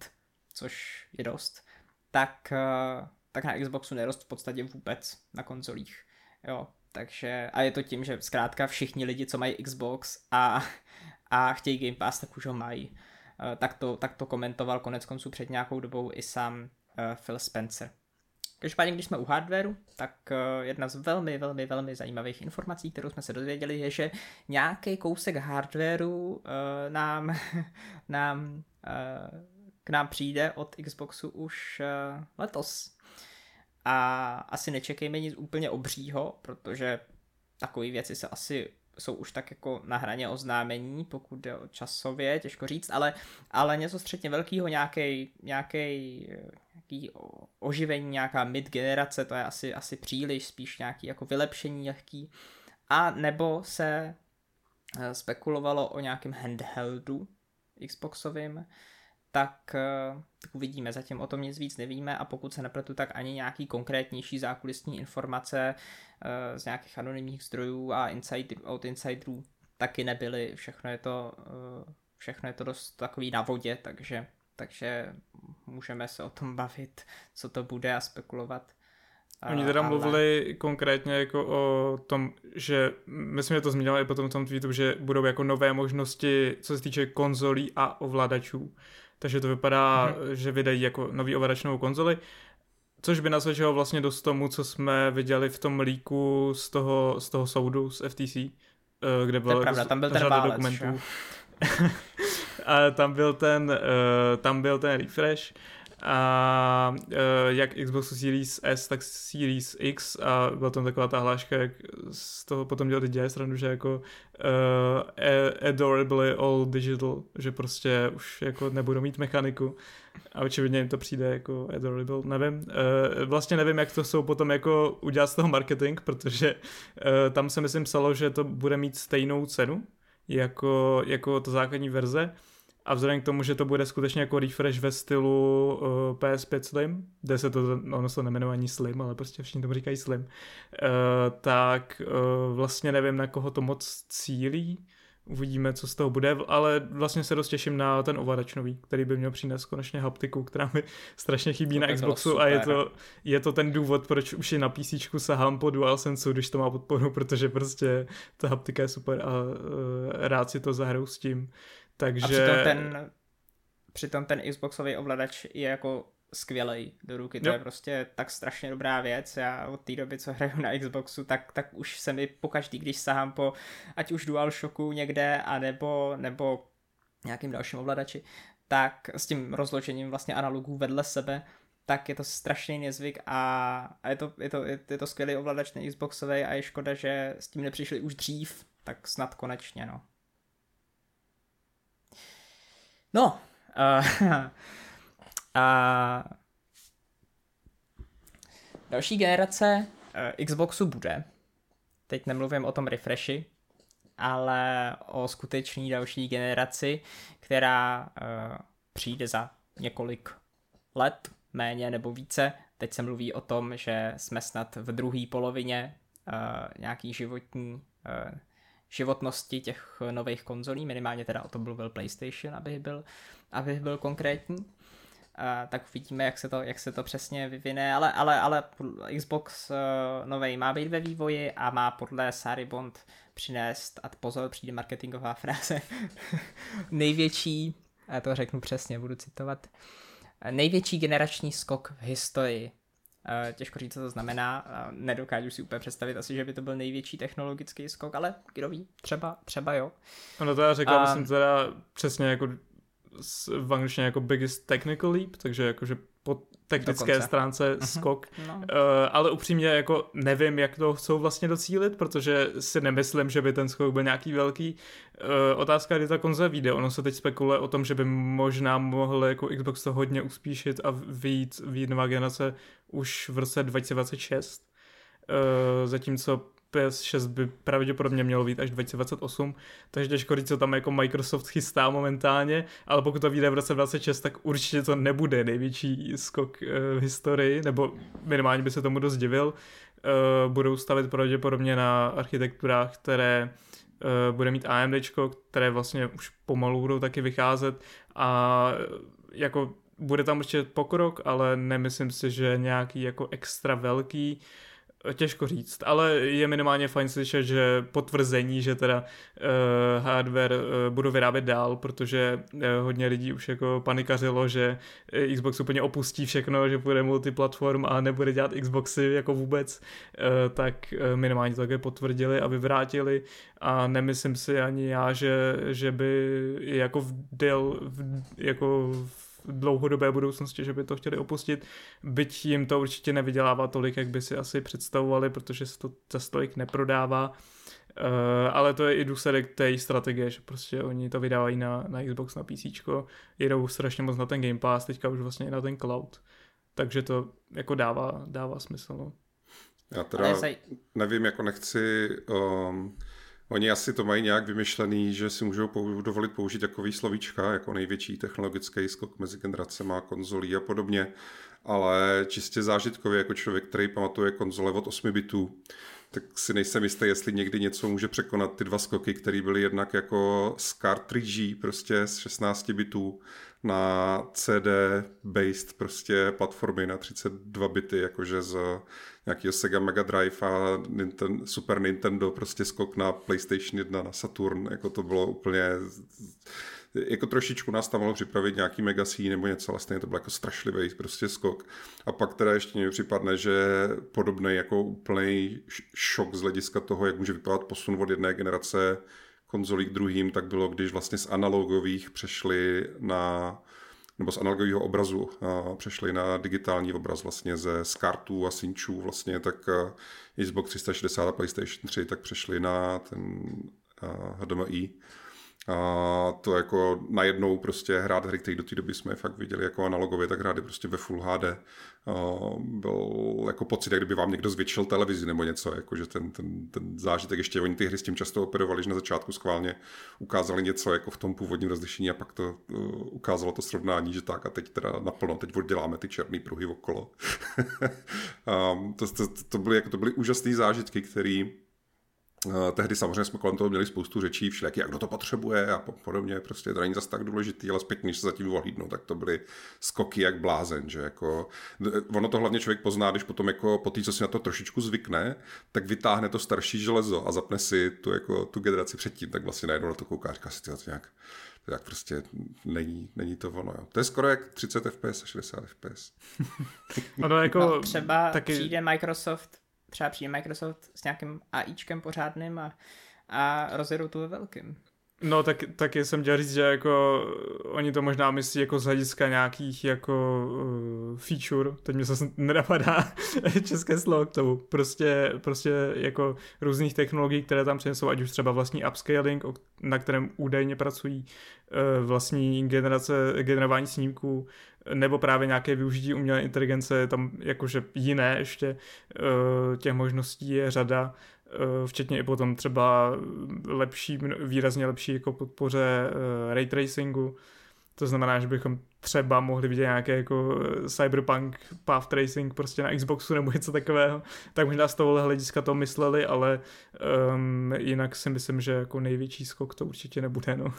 což je dost, tak, eh, tak na Xboxu nerost v podstatě vůbec na konzolích. Jo, takže, a je to tím, že zkrátka všichni lidi, co mají Xbox a, a chtějí Game Pass, tak už ho mají. Tak to, tak to komentoval konec konců před nějakou dobou i sám Phil Spencer. Každopádně, když jsme u hardwareu, tak eh, jedna z velmi, velmi, velmi zajímavých informací, kterou jsme se dozvěděli, je, že nějaký kousek hardwareu nám, <laughs> nám k nám přijde od Xboxu už letos. A asi nečekejme nic úplně obřího, protože takové věci se asi jsou už tak jako na hraně oznámení, pokud jde o časově, těžko říct, ale, ale něco středně velkého, nějaký, oživení, nějaká mid generace, to je asi, asi příliš, spíš nějaký jako vylepšení lehký. A nebo se eh, spekulovalo o nějakém handheldu Xboxovým, tak, eh, tak uvidíme. Zatím o tom nic víc nevíme a pokud se nepletu, tak ani nějaký konkrétnější zákulisní informace uh, z nějakých anonymních zdrojů a inside, od insiderů taky nebyly. Všechno je to, uh, všechno je to dost takový na vodě, takže, takže můžeme se o tom <laughs> bavit, co to bude a spekulovat. Oni teda ale... mluvili konkrétně jako o tom, že myslím, že to zmínila i potom v tom tweetu, že budou jako nové možnosti, co se týče konzolí a ovladačů takže to vypadá, mm-hmm. že vydají jako nový ovladačnou konzoli, což by nasvědčilo vlastně dost tomu, co jsme viděli v tom líku z toho, z toho soudu, z FTC, eh, kde byl, pravda, tam byl ten válec, dokumentů. <laughs> a tam byl ten, uh, tam byl ten refresh a uh, jak Xbox Series S, tak Series X a byla tam taková ta hláška, jak z toho potom dělali děje stranu, že jako uh, adorably all digital, že prostě už jako nebudou mít mechaniku a očividně jim to přijde jako adorable, nevím. Uh, vlastně nevím, jak to jsou potom jako udělat z toho marketing, protože uh, tam se myslím psalo, že to bude mít stejnou cenu jako, jako ta základní verze, a vzhledem k tomu, že to bude skutečně jako refresh ve stylu uh, eh, PS5 Slim, kde se to, ono se to nemenuje ani Slim, ale prostě všichni tomu říkají Slim, uh, tak uh, vlastně nevím, na koho to moc cílí, uvidíme, co z toho bude, ale vlastně se dost těším na ten ovladač nový, který by měl přinést konečně haptiku, která mi strašně chybí to na Xboxu a je to, je to ten důvod, proč už je na PC sahám po DualSense, když to má podporu, <laughs> protože prostě ta haptika je super a uh, rád si to zahraju s tím. Takže... A přitom ten, přitom ten Xboxový ovladač je jako skvělej do ruky, to jo. je prostě tak strašně dobrá věc, já od té doby, co <laughs> hraju na Xboxu, tak, tak už se mi pokaždý, když sahám po ať už DualShocku někde, a nebo, nebo nějakým dalším ovladači, tak s tím rozložením vlastně analogů vedle sebe, tak je to strašný nezvyk a, a je, to, je, to, je, je to skvělý ovladač na Xboxový a je škoda, že s tím nepřišli už dřív, tak snad konečně, no. No, uh, <laughs> a další generace uh, Xboxu bude. Teď nemluvím o tom refreshi, ale o skutečný další generaci, která uh, přijde za několik let, méně nebo více. Teď se mluví o tom, že jsme snad v druhé polovině uh, nějaký životní uh, životnosti těch nových konzolí, minimálně teda o to byl PlayStation, aby byl, aby byl konkrétní. A tak uvidíme, jak se to, jak se to přesně vyvine, ale, ale, ale Xbox uh, nový má být ve vývoji a má podle Sary Bond přinést, a pozor, přijde marketingová <laughs> fráze, největší, já to řeknu přesně, budu citovat, největší generační skok v historii Eh, těžko říct, co to znamená. Nedokážu si úplně představit asi, že by to byl největší technologický skok, ale kdo ví, třeba, třeba jo. No to já řekl, a... myslím teda přesně jako v angličtině jako biggest technical leap, takže jakože technické Dokonce. stránce uh-huh. skok, no. uh, ale upřímně jako nevím, jak to chcou vlastně docílit, protože si nemyslím, že by ten skok byl nějaký velký. Uh, otázka, kdy ta konze vyjde. Ono se teď spekuluje o tom, že by možná mohl jako Xbox to hodně uspíšit a vyjít, vyjít nová generace už v roce 2026. Uh, eh, zatímco PS6 by pravděpodobně mělo být až 2028, takže těžko říct, co tam jako Microsoft chystá momentálně, ale pokud to vyjde v roce 2026, tak určitě to nebude největší skok uh, v historii, nebo minimálně by se tomu dost divil. Uh, budou stavit pravděpodobně na architekturách, které uh, bude mít AMD, které vlastně už pomalu budou taky vycházet a jako bude tam určitě pokrok, ale nemyslím si, že nějaký jako extra velký. Těžko říct, ale je minimálně fajn slyšet, že potvrzení, že teda uh, hardware uh, budou vyrábět dál, protože uh, hodně lidí už jako panikařilo, že Xbox úplně opustí všechno, že bude multiplatform a nebude dělat Xboxy jako vůbec, uh, tak uh, minimálně to také potvrdili a vyvrátili. A nemyslím si ani já, že, že by jako v del, v, jako v dlouhodobé budoucnosti, že by to chtěli opustit, byť jim to určitě nevydělává tolik, jak by si asi představovali, protože se to za tolik neprodává. Uh, ale to je i důsledek té strategie, že prostě oni to vydávají na, na Xbox, na PC, jedou strašně moc na ten Game Pass, teďka už vlastně i na ten cloud. Takže to jako dává, dává smysl. No. Já teda nevím, jako nechci um, Oni asi to mají nějak vymyšlený, že si můžou dovolit použít takový slovíčka, jako největší technologický skok mezi generacemi konzolí a podobně, ale čistě zážitkově jako člověk, který pamatuje konzole od 8 bitů, tak si nejsem jistý, jestli někdy něco může překonat ty dva skoky, které byly jednak jako z cartridge, prostě z 16 bitů na CD-based prostě platformy na 32 bity, jakože z nějakého Sega Mega Drive a Nintendo, Super Nintendo, prostě skok na PlayStation 1, na Saturn, jako to bylo úplně jako trošičku nás tam mohlo připravit nějaký megasí nebo něco, ale stejně to byl jako strašlivý prostě skok. A pak teda ještě mi připadne, že podobný jako úplný šok z hlediska toho, jak může vypadat posun od jedné generace konzolí k druhým, tak bylo, když vlastně z analogových přešli na nebo z analogového obrazu a přešli na digitální obraz vlastně ze z a synčů vlastně, tak Xbox 360 a PlayStation 3 tak přešli na ten HDMI a to jako najednou prostě hrát hry, které do té doby jsme fakt viděli jako analogově, tak hrát prostě ve Full HD. Byl jako pocit, jak kdyby vám někdo zvětšil televizi nebo něco, jako že ten, ten, ten zážitek, ještě oni ty hry s tím často operovali, že na začátku schválně ukázali něco jako v tom původním rozlišení a pak to uh, ukázalo to srovnání, že tak a teď teda naplno, teď odděláme ty černé pruhy okolo. <laughs> to, to, to, byly, jako, to byly úžasné zážitky, které tehdy samozřejmě jsme kolem toho měli spoustu řečí, všelijaký, jak kdo to potřebuje a podobně, prostě to není zase tak důležitý, ale zpětně, když se zatím ohlídnou, tak to byly skoky jak blázen, že jako, ono to hlavně člověk pozná, když potom jako po té, co si na to trošičku zvykne, tak vytáhne to starší železo a zapne si tu, jako, tu generaci předtím, tak vlastně najednou na to kouká a říká si, to nějak, to jak prostě není, není to ono. Jo. To je skoro jak 30 fps a 60 fps. <laughs> ono jako no, třeba taky... přijde Microsoft třeba přijde Microsoft s nějakým AIčkem pořádným a, a rozjedou to ve velkým. No tak, taky jsem chtěl říct, že jako oni to možná myslí jako z hlediska nějakých jako uh, feature, teď mi zase nenapadá <laughs> české slovo k tomu, prostě, prostě jako různých technologií, které tam přinesou, ať už třeba vlastní upscaling, na kterém údajně pracují uh, vlastní generace, generování snímků, nebo právě nějaké využití umělé inteligence, tam jakože jiné ještě, uh, těch možností je řada, včetně i potom třeba lepší, výrazně lepší jako podpoře uh, ray tracingu. To znamená, že bychom třeba mohli vidět nějaké jako eh, Cyberpunk Path Tracing prostě na Xboxu nebo něco takového, tak možná z tohohle hlediska to mysleli, ale um, jinak si myslím, že jako největší skok to určitě nebude, no.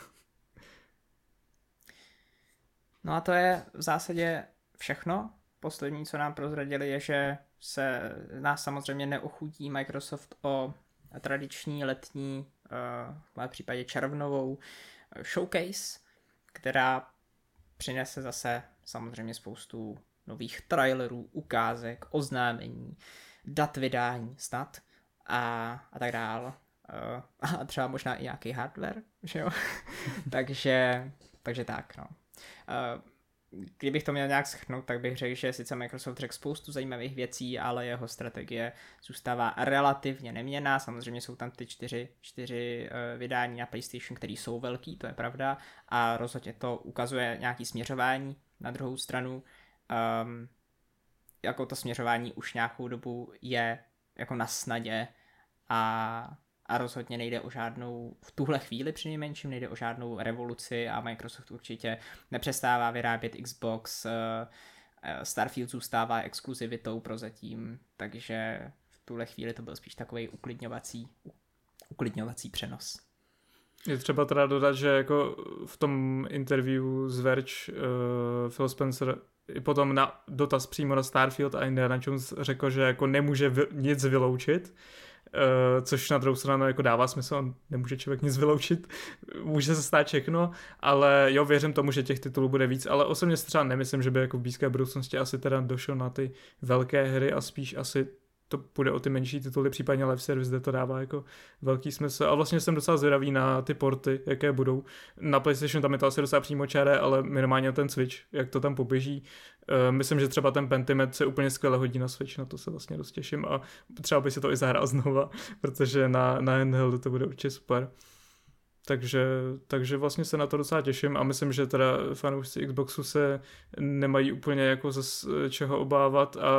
No a to je v zásadě všechno. Poslední, co nám prozradili, je, že se nás samozřejmě neochudí Microsoft o tradiční letní, uh, v mém případě červnovou eh, showcase, která přinese zase samozřejmě spoustu nových trailerů, ukázek, oznámení, dat vydání snad a, a tak dál. Uh, <laughs> a třeba možná i nějaký hardware, že jo? <laughs> takže, takže tak, no. Kdybych to měl nějak schrnout, tak bych řekl, že sice Microsoft řekl spoustu zajímavých věcí, ale jeho strategie zůstává relativně neměná. Samozřejmě jsou tam ty čtyři, čtyři uh, vydání na PlayStation, které jsou velký, to je pravda, a rozhodně to ukazuje nějaký směřování. Na druhou stranu, um, jako to směřování už nějakou dobu je jako na snadě a a rozhodně nejde o žádnou, v tuhle chvíli při nejmenším nejde o žádnou revoluci a Microsoft určitě nepřestává vyrábět Xbox, eh, eh, Starfield zůstává exkluzivitou prozatím, takže v tuhle chvíli to byl spíš takový uklidňovací, uklidňovací přenos. Je třeba teda dodat, že jako v tom interview z Verge uh, Phil Spencer i potom na dotaz přímo na Starfield a Indiana Jones řekl, že jako nemůže vy, nic vyloučit, Uh, což na druhou stranu jako dává smysl, on nemůže člověk nic vyloučit, může se stát všechno, ale jo, věřím tomu, že těch titulů bude víc, ale osobně si třeba nemyslím, že by jako v blízké budoucnosti asi teda došel na ty velké hry a spíš asi to půjde o ty menší tituly, případně live service, kde to dává jako velký smysl. A vlastně jsem docela zvědavý na ty porty, jaké budou. Na PlayStation tam je to asi docela přímo čaré, ale minimálně ten Switch, jak to tam poběží. Uh, myslím, že třeba ten Pentiment se úplně skvěle hodí na Switch, na to se vlastně dost těším a třeba by si to i zahrál <laughs> znova, protože na, na handheld to bude určitě super. Takže, takže vlastně se na to docela těším a myslím, že teda fanoušci Xboxu se nemají úplně jako ze čeho obávat a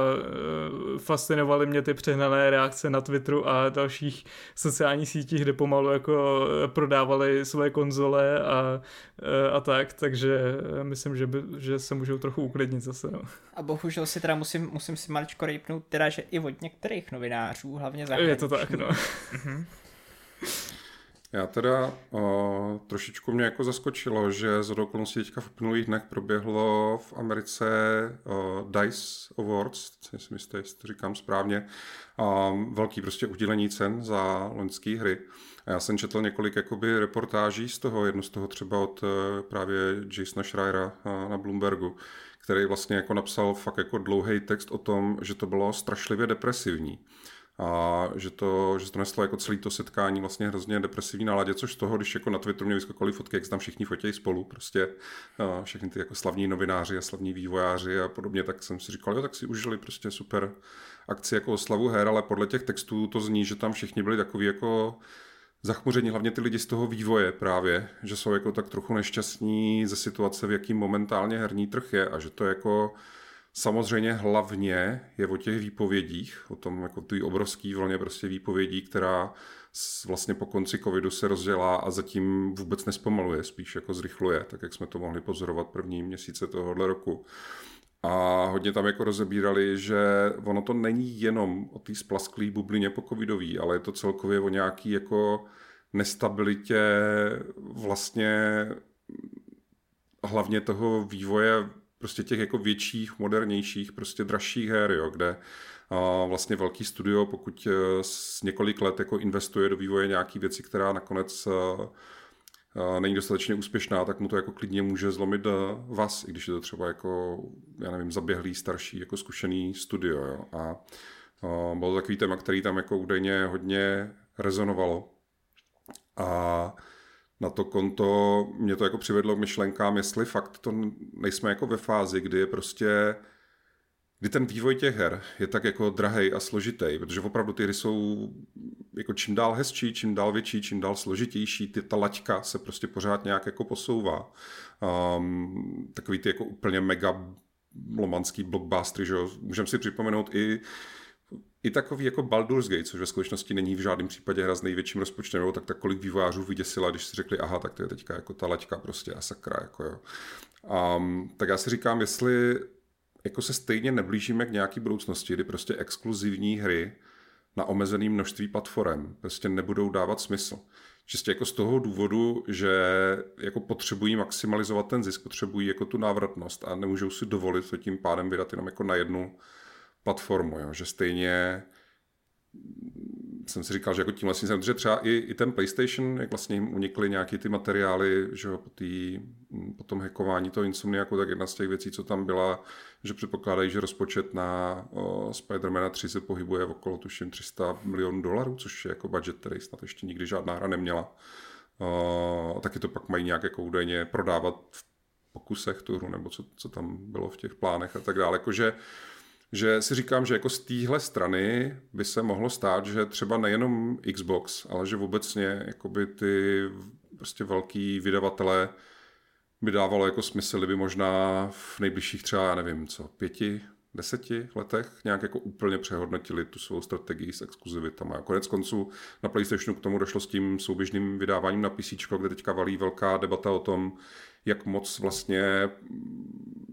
e, fascinovaly mě ty přehnané reakce na Twitteru a dalších sociálních sítích, kde pomalu jako prodávali své konzole a, a tak, takže myslím, že, by, že se můžou trochu uklidnit zase. No. A bohužel si teda musím, musím si maličko rejpnout, teda, že i od některých novinářů, hlavně zahraničních. Je to tak, no. Já teda o, trošičku mě jako zaskočilo, že z okolností teďka v uplynulých dnech proběhlo v Americe o, DICE Awards, si myslím, jestli to říkám správně, o, velký prostě udělení cen za loňské hry. A já jsem četl několik jakoby reportáží z toho, jednu z toho třeba od e, právě Jasona Schreiera na Bloombergu, který vlastně jako napsal fakt jako dlouhý text o tom, že to bylo strašlivě depresivní a že to, že to neslo jako celý to setkání vlastně hrozně depresivní náladě, což z toho, když jako na Twitteru mě vyskakovaly fotky, jak se tam všichni fotí spolu, prostě všechny ty jako slavní novináři a slavní vývojáři a podobně, tak jsem si říkal, jo, tak si užili prostě super akci jako oslavu her, ale podle těch textů to zní, že tam všichni byli takový jako zachmuření, hlavně ty lidi z toho vývoje právě, že jsou jako tak trochu nešťastní ze situace, v jakým momentálně herní trh je a že to jako Samozřejmě hlavně je o těch výpovědích, o tom jako ty obrovský vlně prostě výpovědí, která vlastně po konci covidu se rozdělá a zatím vůbec nespomaluje, spíš jako zrychluje, tak jak jsme to mohli pozorovat první měsíce tohohle roku. A hodně tam jako rozebírali, že ono to není jenom o té splasklé bublině po covidový, ale je to celkově o nějaký jako nestabilitě vlastně hlavně toho vývoje prostě těch jako větších, modernějších, prostě dražších her, jo, kde a vlastně velký studio, pokud s e, několik let jako investuje do vývoje nějaký věci, která nakonec e, e, není dostatečně úspěšná, tak mu to jako klidně může zlomit vás, i když je to třeba jako, já nevím, zaběhlý, starší, jako zkušený studio. Jo. A, a bylo to takový téma, který tam jako údajně hodně rezonovalo. A na to konto mě to jako přivedlo k myšlenkám, jestli fakt to nejsme jako ve fázi, kdy je prostě kdy ten vývoj těch her je tak jako drahej a složitý, protože opravdu ty hry jsou jako čím dál hezčí, čím dál větší, čím dál složitější, ty, ta laťka se prostě pořád nějak jako posouvá. Um, takový ty jako úplně mega lomanský blockbustery, že jo? Můžeme si připomenout i i takový jako Baldur's Gate, což ve skutečnosti není v žádném případě hra s největším rozpočtem, nebo tak, tak kolik vývojářů vyděsila, když si řekli, aha, tak to je teďka jako ta laťka prostě a sakra, jako jo. Um, tak já si říkám, jestli jako se stejně neblížíme k nějaký budoucnosti, kdy prostě exkluzivní hry na omezené množství platform prostě nebudou dávat smysl. Čistě jako z toho důvodu, že jako potřebují maximalizovat ten zisk, potřebují jako tu návratnost a nemůžou si dovolit to tím pádem vydat jenom jako na jednu platformu, jo? že stejně jsem si říkal, že jako tímhle jsem, že třeba i, i ten PlayStation, jak vlastně jim unikly nějaký ty materiály, že po, tý, po tom hackování toho Insomniaku, tak jedna z těch věcí, co tam byla, že předpokládají, že rozpočet na Spider-Mana 3 se pohybuje v okolo tuším 300 milionů dolarů, což je jako budget, který snad ještě nikdy žádná hra neměla. O, taky to pak mají nějak jako údajně prodávat v pokusech tu hru, nebo co, co tam bylo v těch plánech a tak dále. Jakože že si říkám, že jako z téhle strany by se mohlo stát, že třeba nejenom Xbox, ale že obecně jakoby ty prostě velký vydavatelé by dávalo jako smysl, kdyby možná v nejbližších třeba, já nevím co, pěti, deseti letech nějak jako úplně přehodnotili tu svou strategii s exkluzivitama. Konec konců na PlayStationu k tomu došlo s tím souběžným vydáváním na PC, kde teďka valí velká debata o tom, jak moc vlastně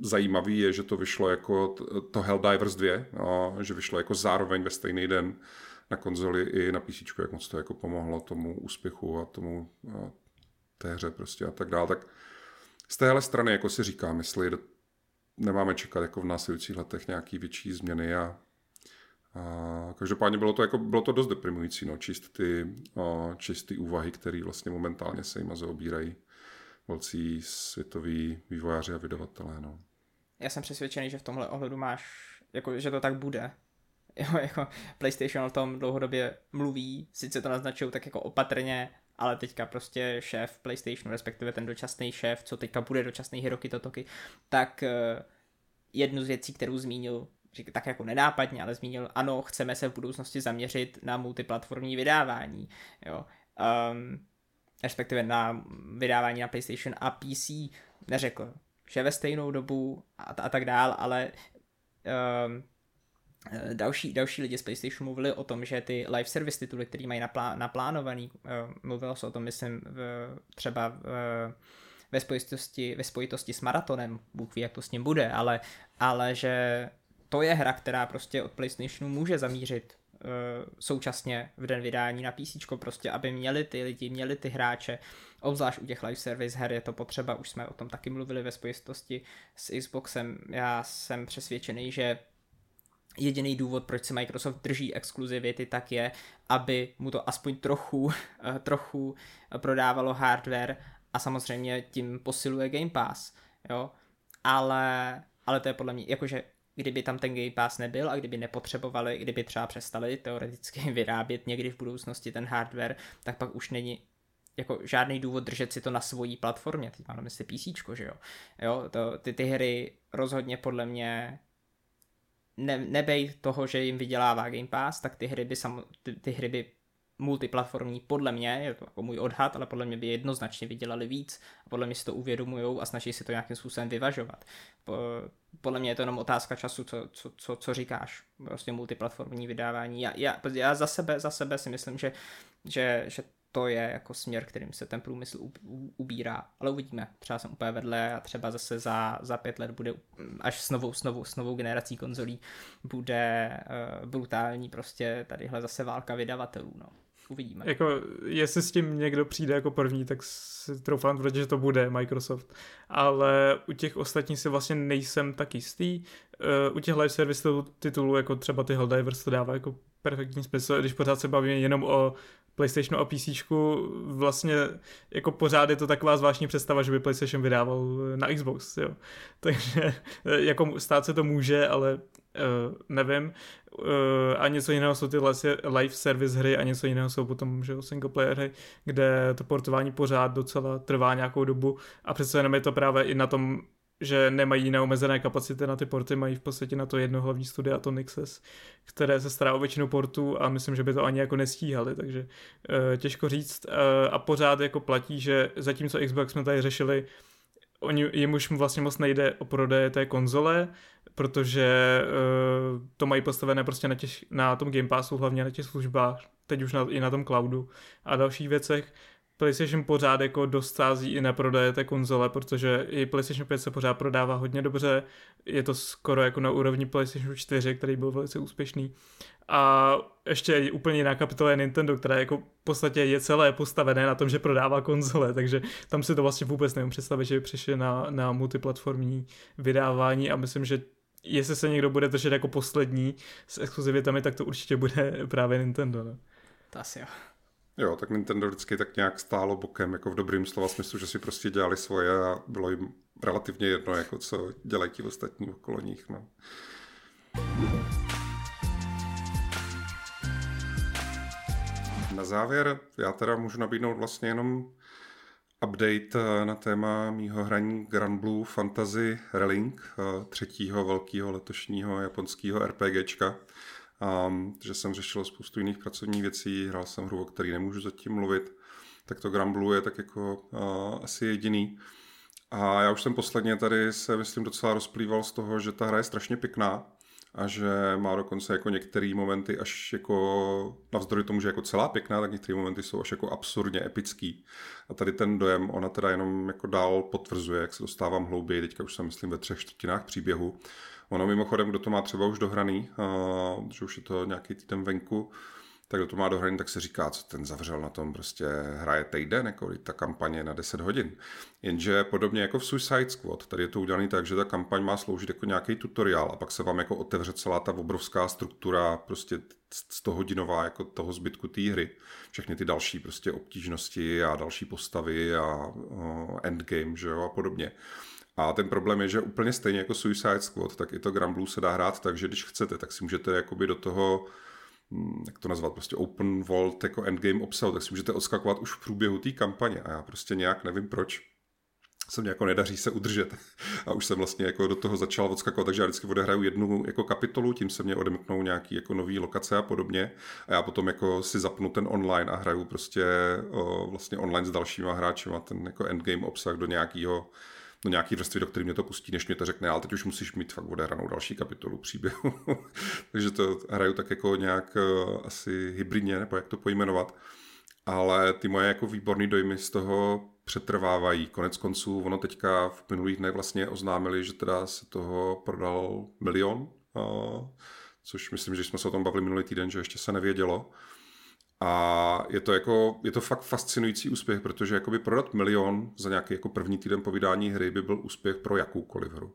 zajímavý je, že to vyšlo jako to Helldivers 2, a že vyšlo jako zároveň ve stejný den na konzoli i na PC, jak moc to jako pomohlo tomu úspěchu a tomu a té hře prostě a tak dále. Tak z téhle strany jako si říkám, jestli nemáme čekat jako v následujících letech nějaký větší změny a, a každopádně bylo to, jako, bylo to dost deprimující, no, čist ty, a, čist ty úvahy, které vlastně momentálně se jima zaobírají velcí světoví vývojáři a vydavatelé. No. Já jsem přesvědčený, že v tomhle ohledu máš, jako, že to tak bude. <laughs> Jo, jako PlayStation o tom dlouhodobě mluví, sice to naznačují tak jako opatrně, ale teďka prostě šéf PlayStationu, respektive ten dočasný šéf, co teďka bude dočasný Hiroki Totoki, tak uh, jednu z věcí, kterou zmínil, tak jako nenápadně, ale zmínil, ano, chceme se v budoucnosti zaměřit na multiplatformní vydávání, jo. Um, respektive na vydávání na PlayStation a PC, neřekl, že ve stejnou dobu a, a tak dál, ale um, další, další lidi z PlayStation mluvili o tom, že ty live service tituly, které mají naplá, naplánovaný, uh, mluvilo se o tom, myslím, v, třeba v, ve, spojitosti, ve spojitosti s Maratonem, Bůh ví, jak to s ním bude, ale, ale že to je hra, která prostě od PlayStationu může zamířit uh, současně v den vydání na PC, prostě aby měli ty lidi, měli ty hráče, obzvlášť u těch live service her je to potřeba, už jsme o tom taky mluvili ve spojitosti s Xboxem, já jsem přesvědčený, že jediný důvod, proč se Microsoft drží exkluzivity, tak je, aby mu to aspoň trochu, eh, trochu prodávalo hardware a samozřejmě tím posiluje Game Pass, jo, ale, ale to je podle mě, jakože kdyby tam ten Game Pass nebyl a kdyby nepotřebovali, kdyby třeba přestali teoreticky <laughs> vyrábět někdy v budoucnosti ten hardware, tak pak už není jako žádný důvod držet si to na svojí platformě, teď mám na mysli PC, že jo. jo to, ty, ty hry rozhodně podle mě ne, nebej toho, že jim vydělává Game Pass, tak ty hry by, sam, ty, ty hry by multiplatformní, podle mě, je to jako můj odhad, ale podle mě by jednoznačně vydělali víc a podle mě si to uvědomují a snaží si to nějakým způsobem vyvažovat. Podle mě je to jenom otázka času, co, co, co, co říkáš, prostě multiplatformní vydávání. Já, já, já za, sebe, za sebe si myslím, že, že, že to je jako směr, kterým se ten průmysl ubírá. Ale uvidíme. Třeba jsem úplně vedle a třeba zase za, za pět let bude, až s novou, s novou, s novou generací konzolí, bude uh, brutální prostě tadyhle zase válka vydavatelů. No uvidíme. Jako, jestli s tím někdo přijde jako první, tak si troufám tvrdit, že to bude Microsoft. Ale u těch ostatních si vlastně nejsem tak jistý. Uh, u těch live service titulů, jako třeba ty Helldivers, to dává jako perfektní smysl, když pořád se bavíme jenom o PlayStationu a PC, vlastně jako pořád je to taková zvláštní představa, že by PlayStation vydával na Xbox, jo. <laughs> Takže eh, jako stát se to může, ale uh, nevím. Uh, a něco jiného jsou ty live service hry a něco jiného jsou potom že single player hry, kde to portování pořád docela trvá nějakou dobu a přece jenom je to právě i na tom že nemají neomezené kapacity na ty porty, mají v podstatě na to jedno hlavní studio a to Nixes, které se stará o většinu portů a myslím, že by to ani jako nestíhali, takže uh, těžko říct uh, a pořád jako platí, že zatímco Xbox jsme tady řešili, oni, jim už vlastně moc nejde o prodeje té konzole, protože uh, to mají postavené prostě na, těch, na tom Game Passu, hlavně na těch službách, teď už na, i na tom cloudu a dalších věcech. PlayStation pořád jako dostází i na prodeje té konzole, protože i PlayStation 5 se pořád prodává hodně dobře, je to skoro jako na úrovni PlayStation 4, který byl velice úspěšný. A ještě je úplně jiná kapitola je Nintendo, která jako v podstatě je celé postavené na tom, že prodává konzole, takže tam si to vlastně vůbec nevím představit, že by přišli na, na multiplatformní vydávání a myslím, že jestli se někdo bude držet jako poslední s exkluzivitami, tak to určitě bude <laughs> právě Nintendo. Ne? To asi jo. Jo, tak Nintendo vždycky tak nějak stálo bokem, jako v dobrým slova smyslu, že si prostě dělali svoje a bylo jim relativně jedno, jako co dělají ti ostatní okolo nich. No. Na závěr já teda můžu nabídnout vlastně jenom update eh, na téma mýho hraní Grand Blue Fantasy Relink, eh, třetího velkého letošního japonského RPGčka. Um, že jsem řešil spoustu jiných pracovních věcí, hrál jsem hru, o který nemůžu zatím mluvit, tak to Grand Blue je tak jako uh, asi jediný. A já už jsem posledně tady se, myslím, docela rozplýval z toho, že ta hra je strašně pěkná a že má dokonce jako některé momenty až jako, navzdory tomu, že jako celá pěkná, tak některé momenty jsou až jako absurdně epický. A tady ten dojem ona teda jenom jako dál potvrzuje, jak se dostávám hlouběji, teďka už jsem myslím ve třech čtvrtinách příběhu. Ono mimochodem, kdo to má třeba už dohraný, že už je to nějaký týden venku, tak kdo to má dohraný, tak se říká, co ten zavřel na tom, prostě hraje týden, jako ta kampaně na 10 hodin. Jenže podobně jako v Suicide Squad, tady je to udělané tak, že ta kampaň má sloužit jako nějaký tutoriál a pak se vám jako otevře celá ta obrovská struktura, prostě 100 hodinová jako toho zbytku té hry. Všechny ty další prostě obtížnosti a další postavy a uh, endgame, že jo, a podobně. A ten problém je, že úplně stejně jako Suicide Squad, tak i to Grand Blue se dá hrát tak, že když chcete, tak si můžete jakoby do toho hm, jak to nazvat, prostě open world jako endgame obsahu, tak si můžete odskakovat už v průběhu té kampaně a já prostě nějak nevím proč se mě jako nedaří se udržet. <laughs> A už jsem vlastně jako do toho začal odskakovat, takže já vždycky odehraju jednu jako kapitolu, tím se mě odemknou nějaký jako nový lokace a podobně. A já potom jako si zapnu ten online a hraju prostě o, vlastně online s dalšíma hráči a ten jako endgame obsah do nějakého do nějaký vrstvy, do které mě to pustí, než mě to řekne, ale teď už musíš mít fakt odehranou další kapitolu příběhu. <laughs> Takže to hraju tak jako nějak uh, asi hybridně, nebo jak to pojmenovat. Ale ty moje jako výborné dojmy z toho přetrvávají. Konec konců, ono teďka v minulých dnech vlastně oznámili, že teda se toho prodal milion, uh, což myslím, že jsme se o tom bavili minulý týden, že ještě se nevědělo. A je to, jako, je to fakt fascinující úspěch, protože jakoby prodat milion za nějaký jako první týden po vydání hry by byl úspěch pro jakoukoliv hru.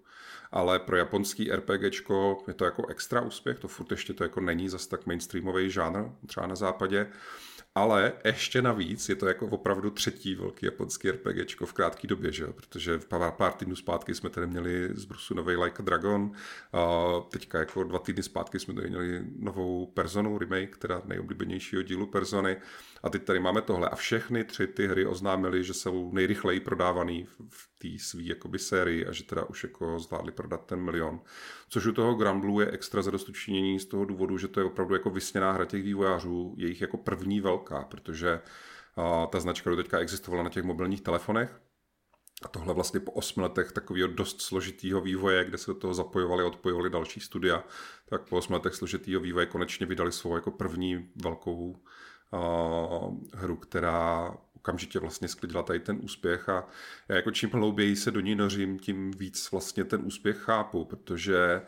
Ale pro japonský RPGčko je to jako extra úspěch, to furt ještě to jako není zas tak mainstreamový žánr, třeba na západě. Ale ještě navíc je to jako opravdu třetí velký japonský RPGčko v krátké době, že? protože v pár, pár týdnů zpátky jsme tady měli z Brusu nový Like a Dragon, a teďka jako dva týdny zpátky jsme tady měli novou Personu remake, teda nejoblíbenějšího dílu Persony a teď tady máme tohle a všechny tři ty hry oznámily, že jsou nejrychleji prodávaný v té své sérii a že teda už jako zvládli prodat ten milion. Což u toho Gramblu je extra zadostučinění z toho důvodu, že to je opravdu jako vysněná hra těch vývojářů, jejich jako první velká, protože a, ta značka do teďka existovala na těch mobilních telefonech, a tohle vlastně po osmi letech takového dost složitého vývoje, kde se do toho zapojovali a odpojovali další studia, tak po osmi letech složitého vývoje konečně vydali svou jako první velkou uh, hru, která okamžitě vlastně sklidila tady ten úspěch a já jako čím hlouběji se do ní nořím, tím víc vlastně ten úspěch chápu, protože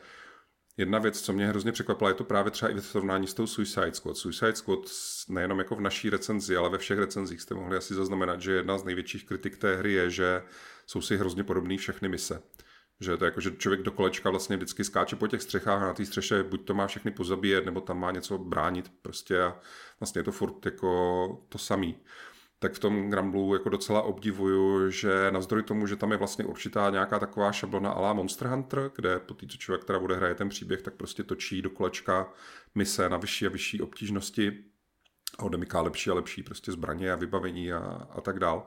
Jedna věc, co mě hrozně překvapila, je to právě třeba i ve srovnání s tou Suicide Squad. Suicide Squad nejenom jako v naší recenzi, ale ve všech recenzích jste mohli asi zaznamenat, že jedna z největších kritik té hry je, že jsou si hrozně podobné všechny mise. Že to je jako, že člověk do kolečka vlastně vždycky skáče po těch střechách a na té střeše buď to má všechny pozabíjet, nebo tam má něco bránit prostě a vlastně je to furt jako to samý tak v tom Gramblu jako docela obdivuju, že navzdory tomu, že tam je vlastně určitá nějaká taková šablona ala Monster Hunter, kde po té, co člověk teda bude hraje ten příběh, tak prostě točí do kolečka mise na vyšší a vyšší obtížnosti a odemyká lepší a lepší prostě zbraně a vybavení a, a tak dál.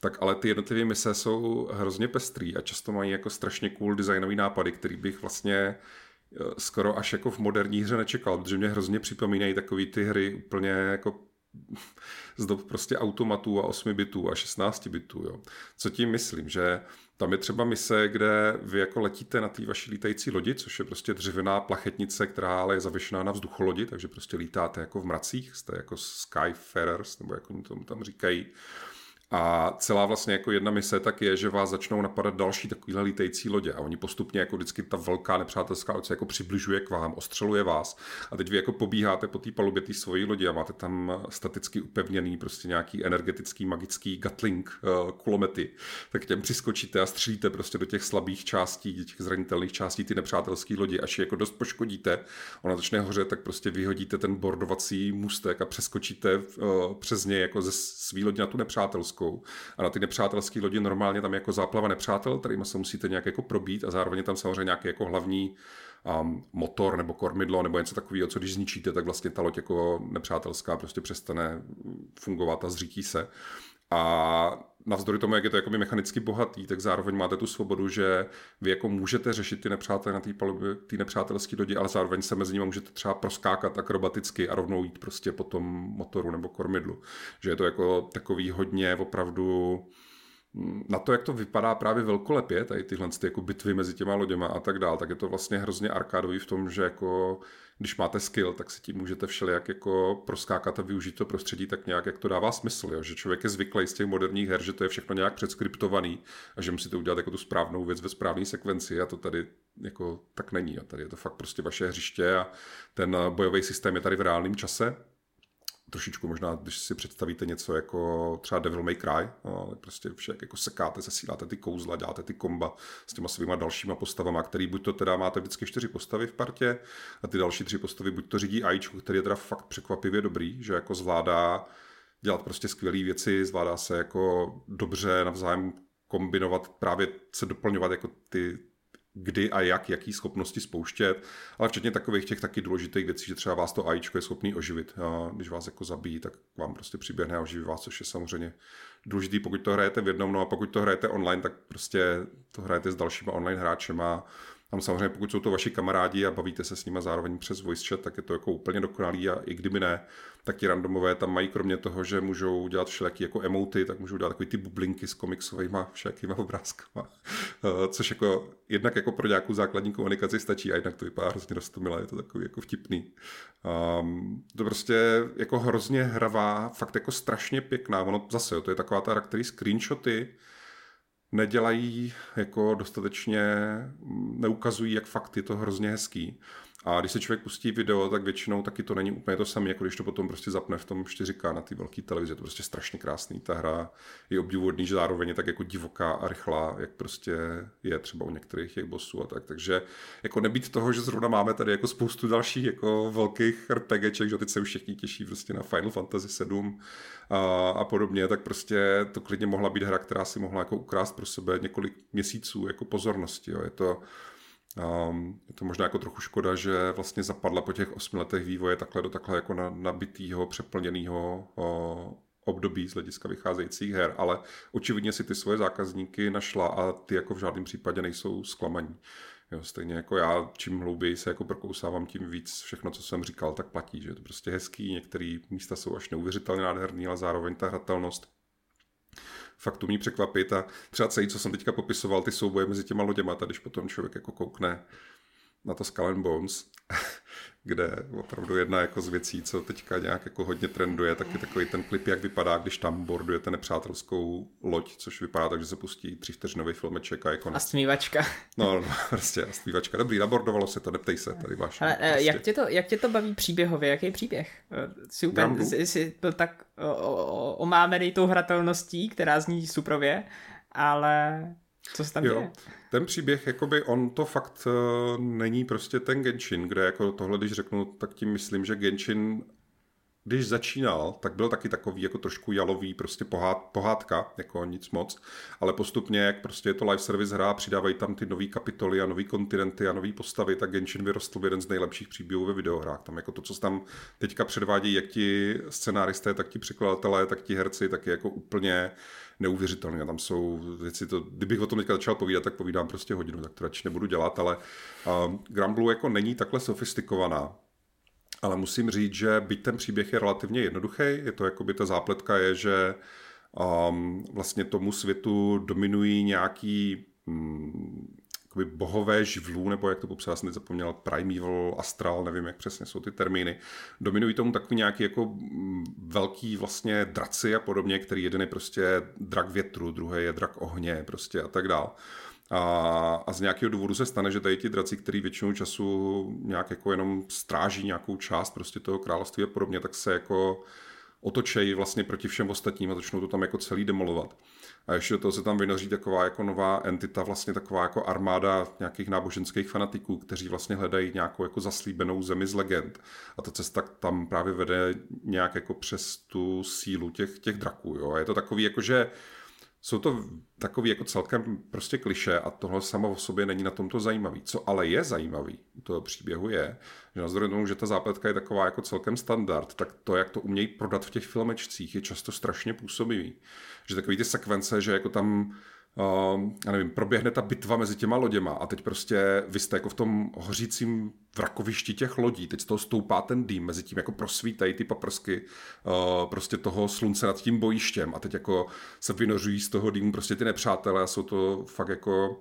Tak ale ty jednotlivé mise jsou hrozně pestrý a často mají jako strašně cool designový nápady, který bych vlastně eh, skoro až jako v moderní hře nečekal, protože mě hrozně připomínají takový ty hry úplně jako z dob prostě automatů a 8 bitů a 16 bitů. Jo. Co tím myslím, že tam je třeba mise, kde vy jako letíte na té vaší lítající lodi, což je prostě dřevěná plachetnice, která ale je zavěšená na vzducholodi, takže prostě lítáte jako v mracích, jste jako Skyfarers, nebo jak oni tomu tam říkají. A celá vlastně jako jedna mise tak je, že vás začnou napadat další takovýhle lítající lodě. A oni postupně jako vždycky ta velká nepřátelská loď se jako přibližuje k vám, ostřeluje vás. A teď vy jako pobíháte po té palubě té svojí lodi a máte tam staticky upevněný prostě nějaký energetický magický gatling uh, kulomety, tak těm přiskočíte a střílíte prostě do těch slabých částí, těch zranitelných částí ty nepřátelské lodi, až je jako dost poškodíte, ona začne hořet, tak prostě vyhodíte ten bordovací můstek a přeskočíte uh, přes něj jako ze svý lodi na tu nepřátelskou nepřátelskou. A na ty nepřátelské lodi normálně tam jako záplava nepřátel, kterými se musíte nějak jako probít a zároveň tam samozřejmě nějaký jako hlavní um, motor nebo kormidlo nebo něco takového, co když zničíte, tak vlastně ta loď jako nepřátelská prostě přestane fungovat a zřítí se. A navzdory tomu, jak je to jako mechanicky bohatý, tak zároveň máte tu svobodu, že vy jako můžete řešit ty nepřátelé na té ty nepřátelské lodi, ale zároveň se mezi nimi můžete třeba proskákat akrobaticky a rovnou jít prostě po tom motoru nebo kormidlu. Že je to jako takový hodně opravdu na to, jak to vypadá právě velkolepě, tady tyhle ty jako bitvy mezi těma loděma a tak dál, tak je to vlastně hrozně arkádový v tom, že jako když máte skill, tak si tím můžete všelijak jako proskákat a využít to prostředí tak nějak, jak to dává smysl. Jo? Že člověk je zvyklý z těch moderních her, že to je všechno nějak předskriptovaný a že musíte udělat jako tu správnou věc ve správné sekvenci a to tady jako tak není. A tady je to fakt prostě vaše hřiště a ten bojový systém je tady v reálném čase trošičku možná, když si představíte něco jako třeba Devil May Cry, prostě však jako sekáte, zesíláte ty kouzla, děláte ty komba s těma svýma dalšíma postavama, který buď to teda máte vždycky čtyři postavy v partě a ty další tři postavy buď to řídí AIčku, který je teda fakt překvapivě dobrý, že jako zvládá dělat prostě skvělé věci, zvládá se jako dobře navzájem kombinovat, právě se doplňovat jako ty, kdy a jak, jaký schopnosti spouštět, ale včetně takových těch taky důležitých věcí, že třeba vás to AIčko je schopný oživit. Když vás jako zabíjí, tak vám prostě přiběhne a oživí vás, což je samozřejmě důležitý, pokud to hrajete v jednom, no a pokud to hrajete online, tak prostě to hrajete s dalšíma online hráčema tam samozřejmě, pokud jsou to vaši kamarádi a bavíte se s nimi zároveň přes voice chat, tak je to jako úplně dokonalý a i kdyby ne, tak ti randomové tam mají kromě toho, že můžou dělat všelijaký jako emoty, tak můžou dělat takový ty bublinky s komiksovými všelijakýma obrázkama, eh, což jako jednak jako pro nějakou základní komunikaci stačí a jednak to vypadá hrozně rostomilé, je to takový jako vtipný. Um, to prostě jako hrozně hravá, fakt jako strašně pěkná, ono zase, jo, to je taková ta který screenshoty, nedělají jako dostatečně, neukazují, jak fakt je to hrozně hezký. A když se člověk pustí video, tak většinou taky to není úplně to samé, jako když to potom prostě zapne v tom 4K na té velké televizi. Je to prostě strašně krásný. Ta hra je obdivuhodný, že zároveň je tak jako divoká a rychlá, jak prostě je třeba u některých těch bossů a tak. Takže jako nebýt toho, že zrovna máme tady jako spoustu dalších jako velkých RPGček, že teď se už všichni těší prostě na Final Fantasy 7 a, a podobně, tak prostě to klidně mohla být hra, která si mohla jako ukrást pro sebe několik měsíců jako pozornosti. Jo. Je to Um, je to možná jako trochu škoda, že vlastně zapadla po těch osmi letech vývoje takhle do takhle jako na, nabitýho, přeplněného období z hlediska vycházejících her, ale očividně si ty svoje zákazníky našla a ty jako v žádném případě nejsou zklamaní. Jo, stejně jako já, čím hlouběji se jako prokousávám, tím víc všechno, co jsem říkal, tak platí, že je to prostě hezký, některé místa jsou až neuvěřitelně nádherný, ale zároveň ta hratelnost fakt umí překvapit a třeba celý, co jsem teďka popisoval, ty souboje mezi těma loděma, tady když potom člověk jako koukne na to Skull and Bones, kde opravdu jedna jako z věcí, co teďka nějak jako hodně trenduje, tak je takový ten klip, jak vypadá, když tam bordujete nepřátelskou loď, což vypadá tak, že se pustí tři vteřinový filmeček a jako A smívačka. No, no, <laughs> prostě a smívačka. Dobrý, nabordovalo se to, neptej se, tady máš. Ale prostě. jak, tě to, jak tě to baví příběhově, jaký příběh? Eh, jsi, úplně, jsi, jsi byl tak omámený tou hratelností, která zní suprově, ale co se tam jo. děje? Ten příběh, jakoby on to fakt uh, není prostě ten Genshin, kde jako tohle, když řeknu, tak tím myslím, že Genshin když začínal, tak byl taky takový jako trošku jalový, prostě pohád, pohádka, jako nic moc, ale postupně, jak prostě je to live service hra, přidávají tam ty nové kapitoly a nové kontinenty a nové postavy, tak Genshin vyrostl v jeden z nejlepších příběhů ve videohrách. Tam jako to, co tam teďka předvádí, jak ti scenáristé, tak ti překladatelé, tak ti herci, tak je jako úplně neuvěřitelné. Tam jsou věci, to, kdybych o tom teďka začal povídat, tak povídám prostě hodinu, tak to radši nebudu dělat, ale uh, Granblue jako není takhle sofistikovaná ale musím říct, že byť ten příběh je relativně jednoduchý, je to jako by ta zápletka je, že um, vlastně tomu světu dominují nějaký um, bohové živlů, nebo jak to popsal, jsem zapomněl, primeval, astral, nevím, jak přesně jsou ty termíny. Dominují tomu takový nějaký jako mm, velký vlastně draci a podobně, který jeden je prostě drak větru, druhý je drak ohně prostě a tak dál. A, a z nějakého důvodu se stane, že tady ti draci, který většinou času nějak jako jenom stráží nějakou část prostě toho království a podobně, tak se jako otočejí vlastně proti všem ostatním a začnou to tam jako celý demolovat. A ještě do toho se tam vynoří taková jako nová entita, vlastně taková jako armáda nějakých náboženských fanatiků, kteří vlastně hledají nějakou jako zaslíbenou zemi z legend. A ta cesta tam právě vede nějak jako přes tu sílu těch, těch draků. Jo. A je to takový jako, že jsou to takový jako celkem prostě kliše a tohle samo o sobě není na tomto zajímavý. Co ale je zajímavý u toho příběhu je, že navzdory tomu, že ta zápletka je taková jako celkem standard, tak to, jak to umějí prodat v těch filmečcích, je často strašně působivý. Že takový ty sekvence, že jako tam uh, já nevím, proběhne ta bitva mezi těma loděma a teď prostě vy jste jako v tom hořícím vrakovišti těch lodí, teď z toho stoupá ten dým, mezi tím jako prosvítají ty paprsky uh, prostě toho slunce nad tím bojištěm a teď jako se vynořují z toho dýmu prostě ty nepřátelé a jsou to fakt jako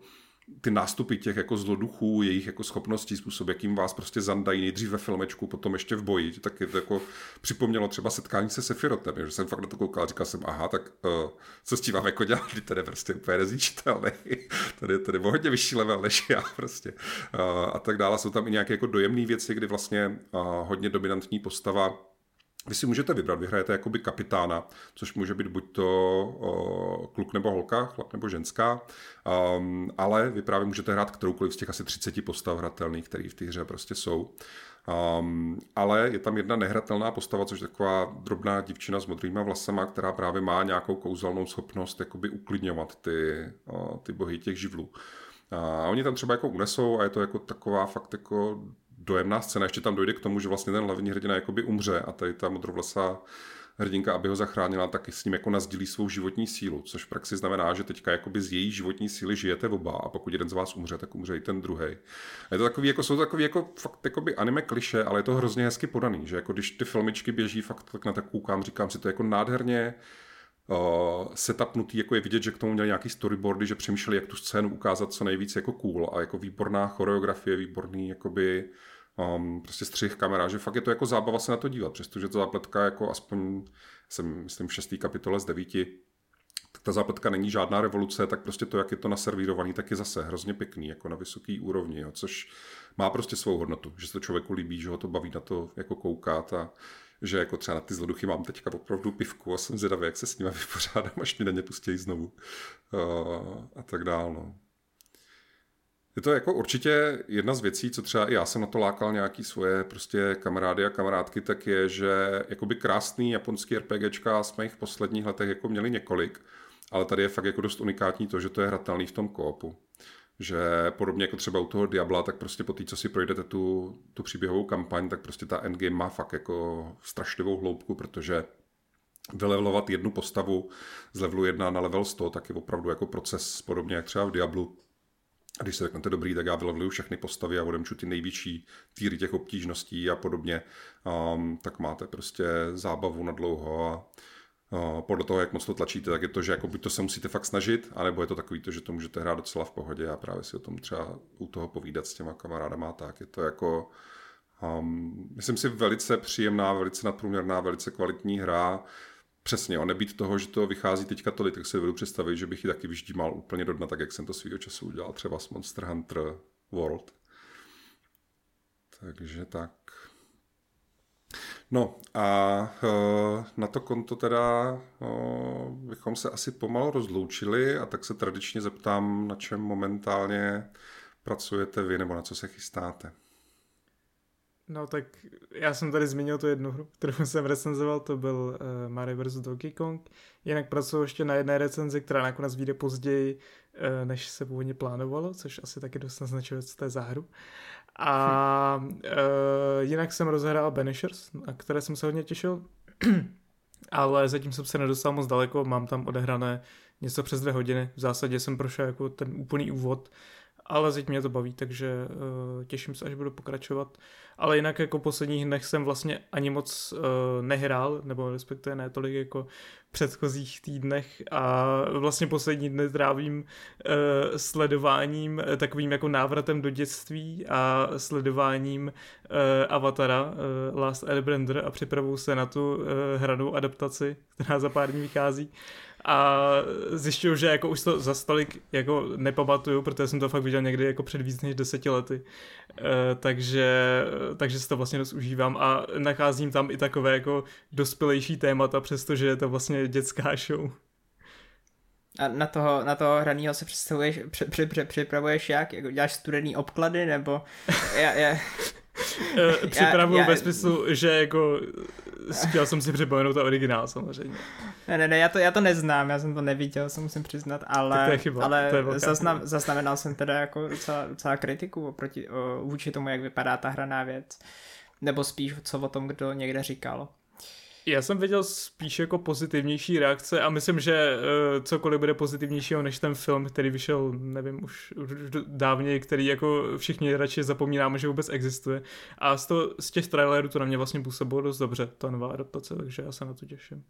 ty nástupy těch jako zloduchů, jejich jako schopností, způsob, jakým vás prostě zandají nejdřív ve filmečku, potom ještě v boji, tak je to jako připomnělo třeba setkání se Sefirotem, že jsem fakt na to koukal a říkal jsem, aha, tak uh, co s tím mám jako dělat, ty tady prostě úplně nezničitelný, <laughs> tady, tady o hodně vyšší level než já prostě. Uh, a tak dále. Jsou tam i nějaké jako dojemné věci, kdy vlastně uh, hodně dominantní postava vy si můžete vybrat, vyhrajete jakoby kapitána, což může být buď to o, kluk nebo holka, chlap nebo ženská, um, ale vy právě můžete hrát kteroukoliv z těch asi 30 postav hratelných, které v té hře prostě jsou. Um, ale je tam jedna nehratelná postava, což je taková drobná divčina s modrýma vlasama, která právě má nějakou kouzelnou schopnost jakoby uklidňovat ty, o, ty bohy těch živlů. A oni tam třeba jako unesou a je to jako taková fakt jako dojemná scéna. Ještě tam dojde k tomu, že vlastně ten hlavní hrdina jakoby umře a tady ta modrovlasá hrdinka, aby ho zachránila, tak s ním jako nazdílí svou životní sílu, což v praxi znamená, že teďka jakoby z její životní síly žijete oba a pokud jeden z vás umře, tak umře i ten druhý. Je to takový, jako, jsou to takový jako fakt jakoby anime kliše, ale je to hrozně hezky podaný, že jako když ty filmičky běží, fakt tak na tak koukám, říkám si to jako nádherně uh, setupnutý, jako je vidět, že k tomu měli nějaký storyboardy, že přemýšleli, jak tu scénu ukázat co nejvíc jako cool a jako výborná choreografie, výborný jakoby um, prostě střih kamera, že fakt je to jako zábava se na to dívat, přestože ta zápletka jako aspoň, jsem myslím v šestý kapitole z devíti, tak ta zápletka není žádná revoluce, tak prostě to, jak je to naservírovaný, tak je zase hrozně pěkný, jako na vysoký úrovni, jo, což má prostě svou hodnotu, že se to člověku líbí, že ho to baví na to jako koukat a že jako třeba na ty zloduchy mám teďka opravdu pivku a jsem zvědavý, jak se s nimi <laughs> vypořádám, až mi na ně pustí znovu uh, a tak dál. No. Je to jako určitě jedna z věcí, co třeba i já jsem na to lákal nějaký svoje prostě kamarády a kamarádky, tak je, že jakoby krásný japonský RPGčka jsme jich v posledních letech jako měli několik, ale tady je fakt jako dost unikátní to, že to je hratelný v tom koopu. Že podobně jako třeba u toho Diabla, tak prostě po té, co si projdete tu, tu příběhovou kampaň, tak prostě ta endgame má fakt jako strašlivou hloubku, protože vylevelovat jednu postavu z levelu 1 na level 100, tak je opravdu jako proces podobně jak třeba v Diablu, když se řeknete dobrý, tak já vyleveluju všechny postavy a odemču ty největší týry těch obtížností a podobně, um, tak máte prostě zábavu na dlouho a uh, podle toho, jak moc to tlačíte, tak je to, že jako buď to se musíte fakt snažit, anebo je to takový to, že to můžete hrát docela v pohodě a právě si o tom třeba u toho povídat s těma kamarádama tak. Je to jako, um, myslím si, velice příjemná, velice nadprůměrná, velice kvalitní hra. Přesně, a nebýt toho, že to vychází teďka tolik, tak si budu představit, že bych ji taky vyždímal úplně do dna, tak jak jsem to svýho času udělal třeba s Monster Hunter World. Takže tak. No a uh, na to konto teda uh, bychom se asi pomalu rozloučili a tak se tradičně zeptám, na čem momentálně pracujete vy nebo na co se chystáte. No tak já jsem tady zmínil tu jednu hru, kterou jsem recenzoval, to byl uh, Mario vs. Donkey Kong. Jinak pracuji ještě na jedné recenzi, která nakonec vyjde později, uh, než se původně plánovalo, což asi taky dost naznačuje, co to je za hru. A uh, jinak jsem rozhrál Banishers, na které jsem se hodně těšil, <clears throat> ale zatím jsem se nedostal moc daleko, mám tam odehrané něco přes dvě hodiny. V zásadě jsem prošel jako ten úplný úvod ale teď mě to baví, takže uh, těším se, až budu pokračovat. Ale jinak jako posledních dnech jsem vlastně ani moc uh, nehrál, nebo respektive ne tolik jako v předchozích týdnech a vlastně poslední dny trávím uh, sledováním, takovým jako návratem do dětství a sledováním uh, Avatara uh, Last Airbender a připravuju se na tu uh, hranou adaptaci, která za pár dní vychází a zjišťuju, že jako už to za stolik jako nepamatuju, protože jsem to fakt viděl někdy jako před víc než deseti lety. E, takže, takže si to vlastně dost užívám a nacházím tam i takové jako dospělejší témata, přestože je to vlastně dětská show. A na toho, na toho hraného se představuješ, při, při, při, připravuješ jak? Jako děláš studený obklady, nebo... <laughs> Já, já... Připravuju já, já... ve smyslu, že jako chtěl jsem si připomenout to originál samozřejmě. Ne, ne, ne, já to, já to neznám, já jsem to neviděl, se musím přiznat, ale, to je chyba, ale to je zaznam, zaznamenal jsem teda jako docela, docela kritiku oproti, o, vůči tomu, jak vypadá ta hraná věc. Nebo spíš co o tom, kdo někde říkal. Já jsem viděl spíš jako pozitivnější reakce a myslím, že uh, cokoliv bude pozitivnějšího než ten film, který vyšel, nevím, už, dávně, který jako všichni radši zapomínáme, že vůbec existuje. A z, to, z těch trailerů to na mě vlastně působilo dost dobře, ta nová adaptace, takže já se na to těším.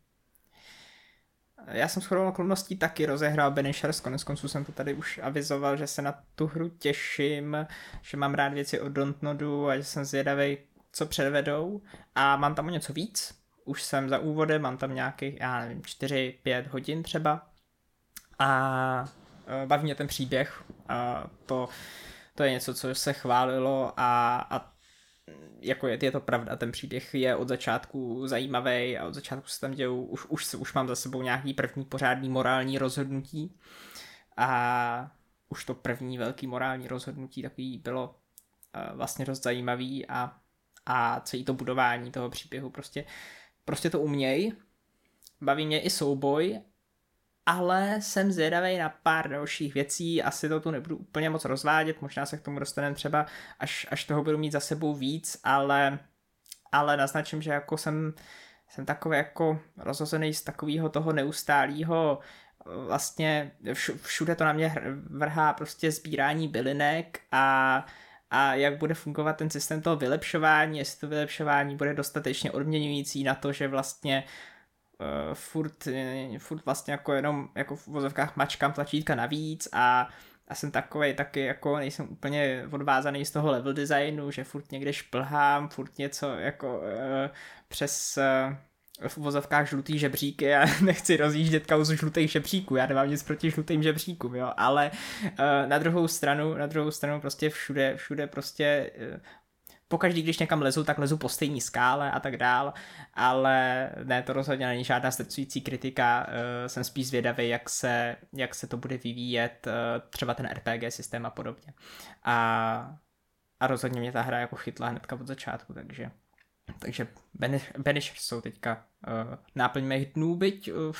Já jsem shodou okolností taky rozehrál Benishers, konec konců jsem to tady už avizoval, že se na tu hru těším, že mám rád věci od Dontnodu a že jsem zvědavý, co předvedou a mám tam o něco víc, už jsem za úvodem, mám tam nějakých, já nevím, 4-5 hodin třeba. A e, baví mě ten příběh. A to, to je něco, co se chválilo a, a jako je, je to pravda, ten příběh je od začátku zajímavý a od začátku se tam dějou, už, už, už mám za sebou nějaký první pořádný morální rozhodnutí. A už to první velký morální rozhodnutí takový bylo uh, vlastně dost zajímavý a, a celý to budování toho příběhu prostě prostě to uměj. Baví mě i souboj, ale jsem zvědavý na pár dalších věcí, asi to tu nebudu úplně moc rozvádět, možná se k tomu dostaneme třeba, až, až toho budu mít za sebou víc, ale, ale naznačím, že jako jsem, jsem takový jako rozhozený z takového toho neustálého vlastně všude to na mě vrhá prostě sbírání bylinek a a jak bude fungovat ten systém toho vylepšování, jestli to vylepšování bude dostatečně odměňující na to, že vlastně uh, furt, uh, furt vlastně jako jenom jako v vozovkách mačkám tlačítka navíc a a jsem takový taky jako nejsem úplně odvázaný z toho level designu, že furt někde šplhám, furt něco jako uh, přes uh, v uvozovkách žlutý žebříky a <laughs> nechci rozjíždět kauzu žlutých žebříků, já nemám nic proti žlutým žebříkům, jo, ale uh, na druhou stranu, na druhou stranu prostě všude, všude prostě uh, pokaždý, když někam lezu, tak lezu po stejné skále a tak dál, ale ne, to rozhodně není žádná stresující kritika, uh, jsem spíš zvědavý, jak se, jak se to bude vyvíjet, třeba ten RPG systém a podobně. A, a rozhodně mě ta hra jako chytla hnedka od začátku, takže takže Banishers jsou teďka uh, náplň mých dnů, byť uh,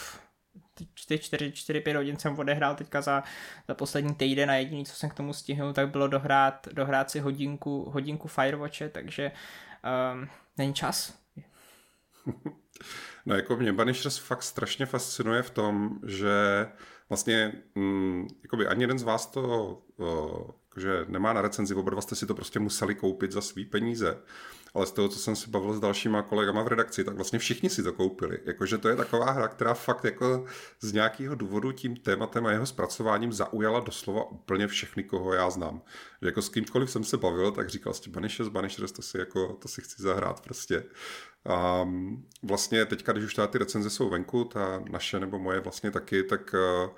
4-5 hodin jsem odehrál teďka za, za poslední týden a jediný, co jsem k tomu stihnul, tak bylo dohrát, dohrát si hodinku, hodinku Firewatche, takže um, není čas. <laughs> No jako mě Banishers fakt strašně fascinuje v tom, že vlastně mm, ani jeden z vás to uh, jakože nemá na recenzi, oba dva jste si to prostě museli koupit za svý peníze ale z toho, co jsem si bavil s dalšíma kolegama v redakci, tak vlastně všichni si to koupili. Jakože to je taková hra, která fakt jako z nějakého důvodu tím tématem a jeho zpracováním zaujala doslova úplně všechny, koho já znám. Že jako s kýmkoliv jsem se bavil, tak říkal s Banishers, Banishers, to si jako, to si chci zahrát prostě. A vlastně teďka, když už ty recenze jsou venku, ta naše nebo moje vlastně taky, tak uh,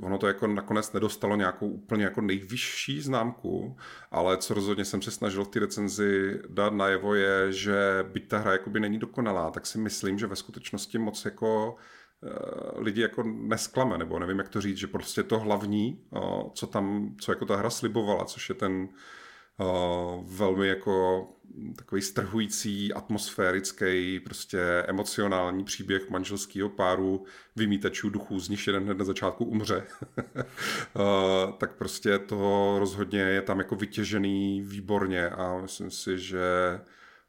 ono to jako nakonec nedostalo nějakou úplně jako nejvyšší známku, ale co rozhodně jsem se snažil v té recenzi dát najevo je, že byť ta hra jakoby není dokonalá, tak si myslím, že ve skutečnosti moc jako eh, lidi jako nesklame, nebo nevím, jak to říct, že prostě to hlavní, eh, co tam, co jako ta hra slibovala, což je ten velmi jako takový strhující, atmosférický, prostě emocionální příběh manželského páru vymítačů duchů, z nich jeden hned na začátku umře. uh, <laughs> tak prostě to rozhodně je tam jako vytěžený výborně a myslím si, že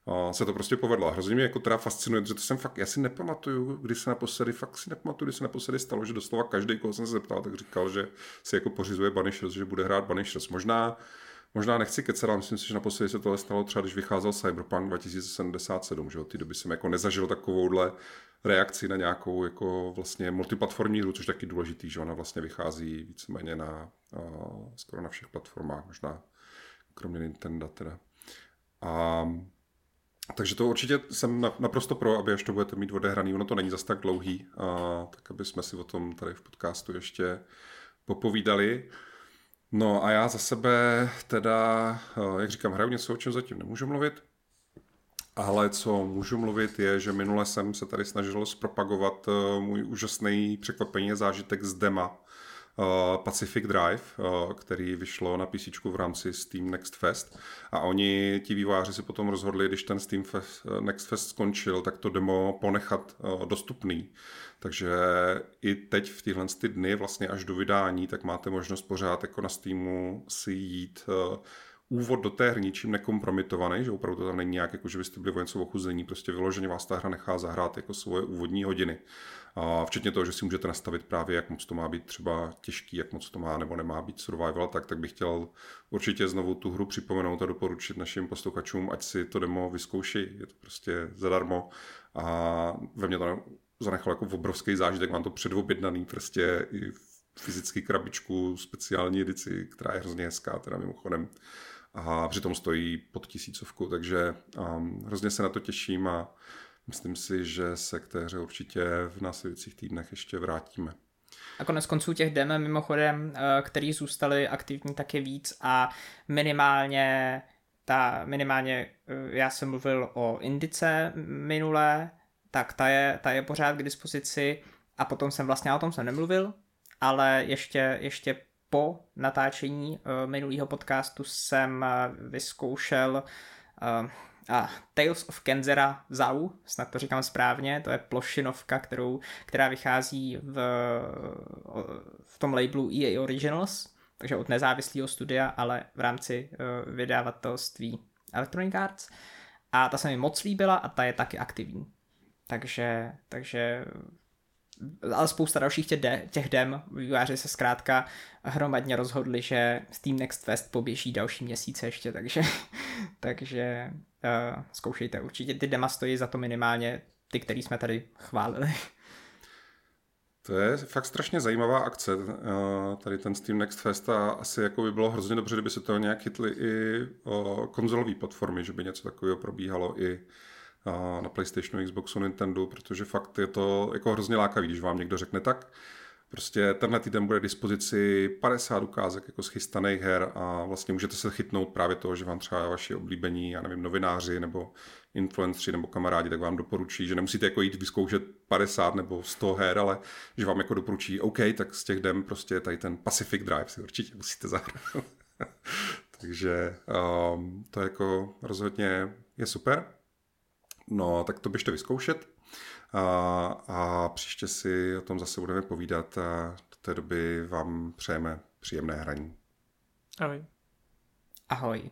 a se to prostě povedlo. Hrozně mě jako teda fascinuje, že to jsem fakt, já si nepamatuju, kdy se naposledy, fakt si nepamatuju, kdy se naposledy stalo, že doslova každý, koho jsem se zeptal, tak říkal, že si jako pořizuje Banishers, že bude hrát Banishers. Možná, možná nechci kecat, ale myslím si, že naposledy se tohle stalo třeba, když vycházel Cyberpunk 2077, že od té doby jsem jako nezažil takovouhle reakci na nějakou jako vlastně multiplatformní hru, což je taky důležitý, že ona vlastně vychází víceméně na uh, skoro na všech platformách, možná kromě Nintendo teda. A takže to určitě jsem naprosto pro, aby až to budete mít odehraný, ono to není zas tak dlouhý, a, tak aby jsme si o tom tady v podcastu ještě popovídali. No a já za sebe teda, jak říkám, hraju něco, o čem zatím nemůžu mluvit, ale co můžu mluvit je, že minule jsem se tady snažil zpropagovat můj úžasný překvapení zážitek z dema Pacific Drive, uh, který vyšlo na PC v rámci Steam Next Fest a oni, ti výváři si potom rozhodli, když ten Steam Fest, uh, Next Fest skončil, tak to demo ponechat dostupný. Takže i teď v tyhle ty dny, vlastně až do vydání, tak máte možnost pořád jako na Steamu si jít úvod do té hry ničím nekompromitovaný, že opravdu to tam není nějak, jako že byste byli něco ochuzení, prostě vyloženě vás ta hra nechá zahrát jako svoje úvodní hodiny. A včetně toho, že si můžete nastavit právě, jak moc to má být třeba těžký, jak moc to má nebo nemá být survival, tak, tak bych chtěl určitě znovu tu hru připomenout a doporučit našim posluchačům, ať si to demo vyzkouší, je to prostě zadarmo a ve mně to zanechalo jako obrovský zážitek, mám to předobjednaný prostě i fyzický krabičku, speciální edici, která je hrozně hezká, teda mimochodem. A přitom stojí pod tisícovku, takže um, hrozně se na to těším a myslím si, že se k té hře určitě v následujících týdnech ještě vrátíme. A konec konců těch dem mimochodem, eh, který zůstali aktivní, tak je víc a minimálně ta, minimálně eh, já jsem mluvil o Indice minulé, tak ta je, ta je pořád k dispozici a potom jsem vlastně o tom jsem nemluvil, ale ještě, ještě po natáčení uh, minulého podcastu jsem uh, vyzkoušel uh, a Tales of Kenzera Zau, snad to říkám správně, to je plošinovka, kterou, která vychází v, v tom labelu EA Originals, takže od nezávislého studia, ale v rámci vydavatelství Electronic Arts. A ta se mi moc líbila a ta je taky aktivní. Takže, takže ale spousta dalších těch, de, těch dem, výváři se zkrátka hromadně rozhodli, že Steam Next Fest poběží další měsíce ještě, takže, <laughs> takže uh, zkoušejte. Určitě ty dema stojí za to minimálně ty, který jsme tady chválili. <laughs> To je fakt strašně zajímavá akce, eh, tady ten Steam Next Fest a asi jako by bylo hrozně dobře, kdyby se to nějak chytli i konzolové platformy, že by něco takového probíhalo i na PlayStationu, Xboxu, Nintendo, protože fakt je to jako hrozně lákavý, když vám někdo řekne tak, Prostě tenhle týden bude k dispozici 50 ukázek jako schystaných her a vlastně můžete se chytnout právě toho, že vám třeba vaši oblíbení, já nevím, novináři nebo influenceri nebo kamarádi, tak vám doporučí, že nemusíte jako jít vyzkoušet 50 nebo 100 her, ale že vám jako doporučí, OK, tak z těch dem prostě tady ten Pacific Drive si určitě musíte zahrát. <laughs> Takže um, to jako rozhodně je super. No, tak to běžte vyzkoušet a, a příště si o tom zase budeme povídat a do té doby vám přejeme příjemné hraní. Ahoj. Ahoj.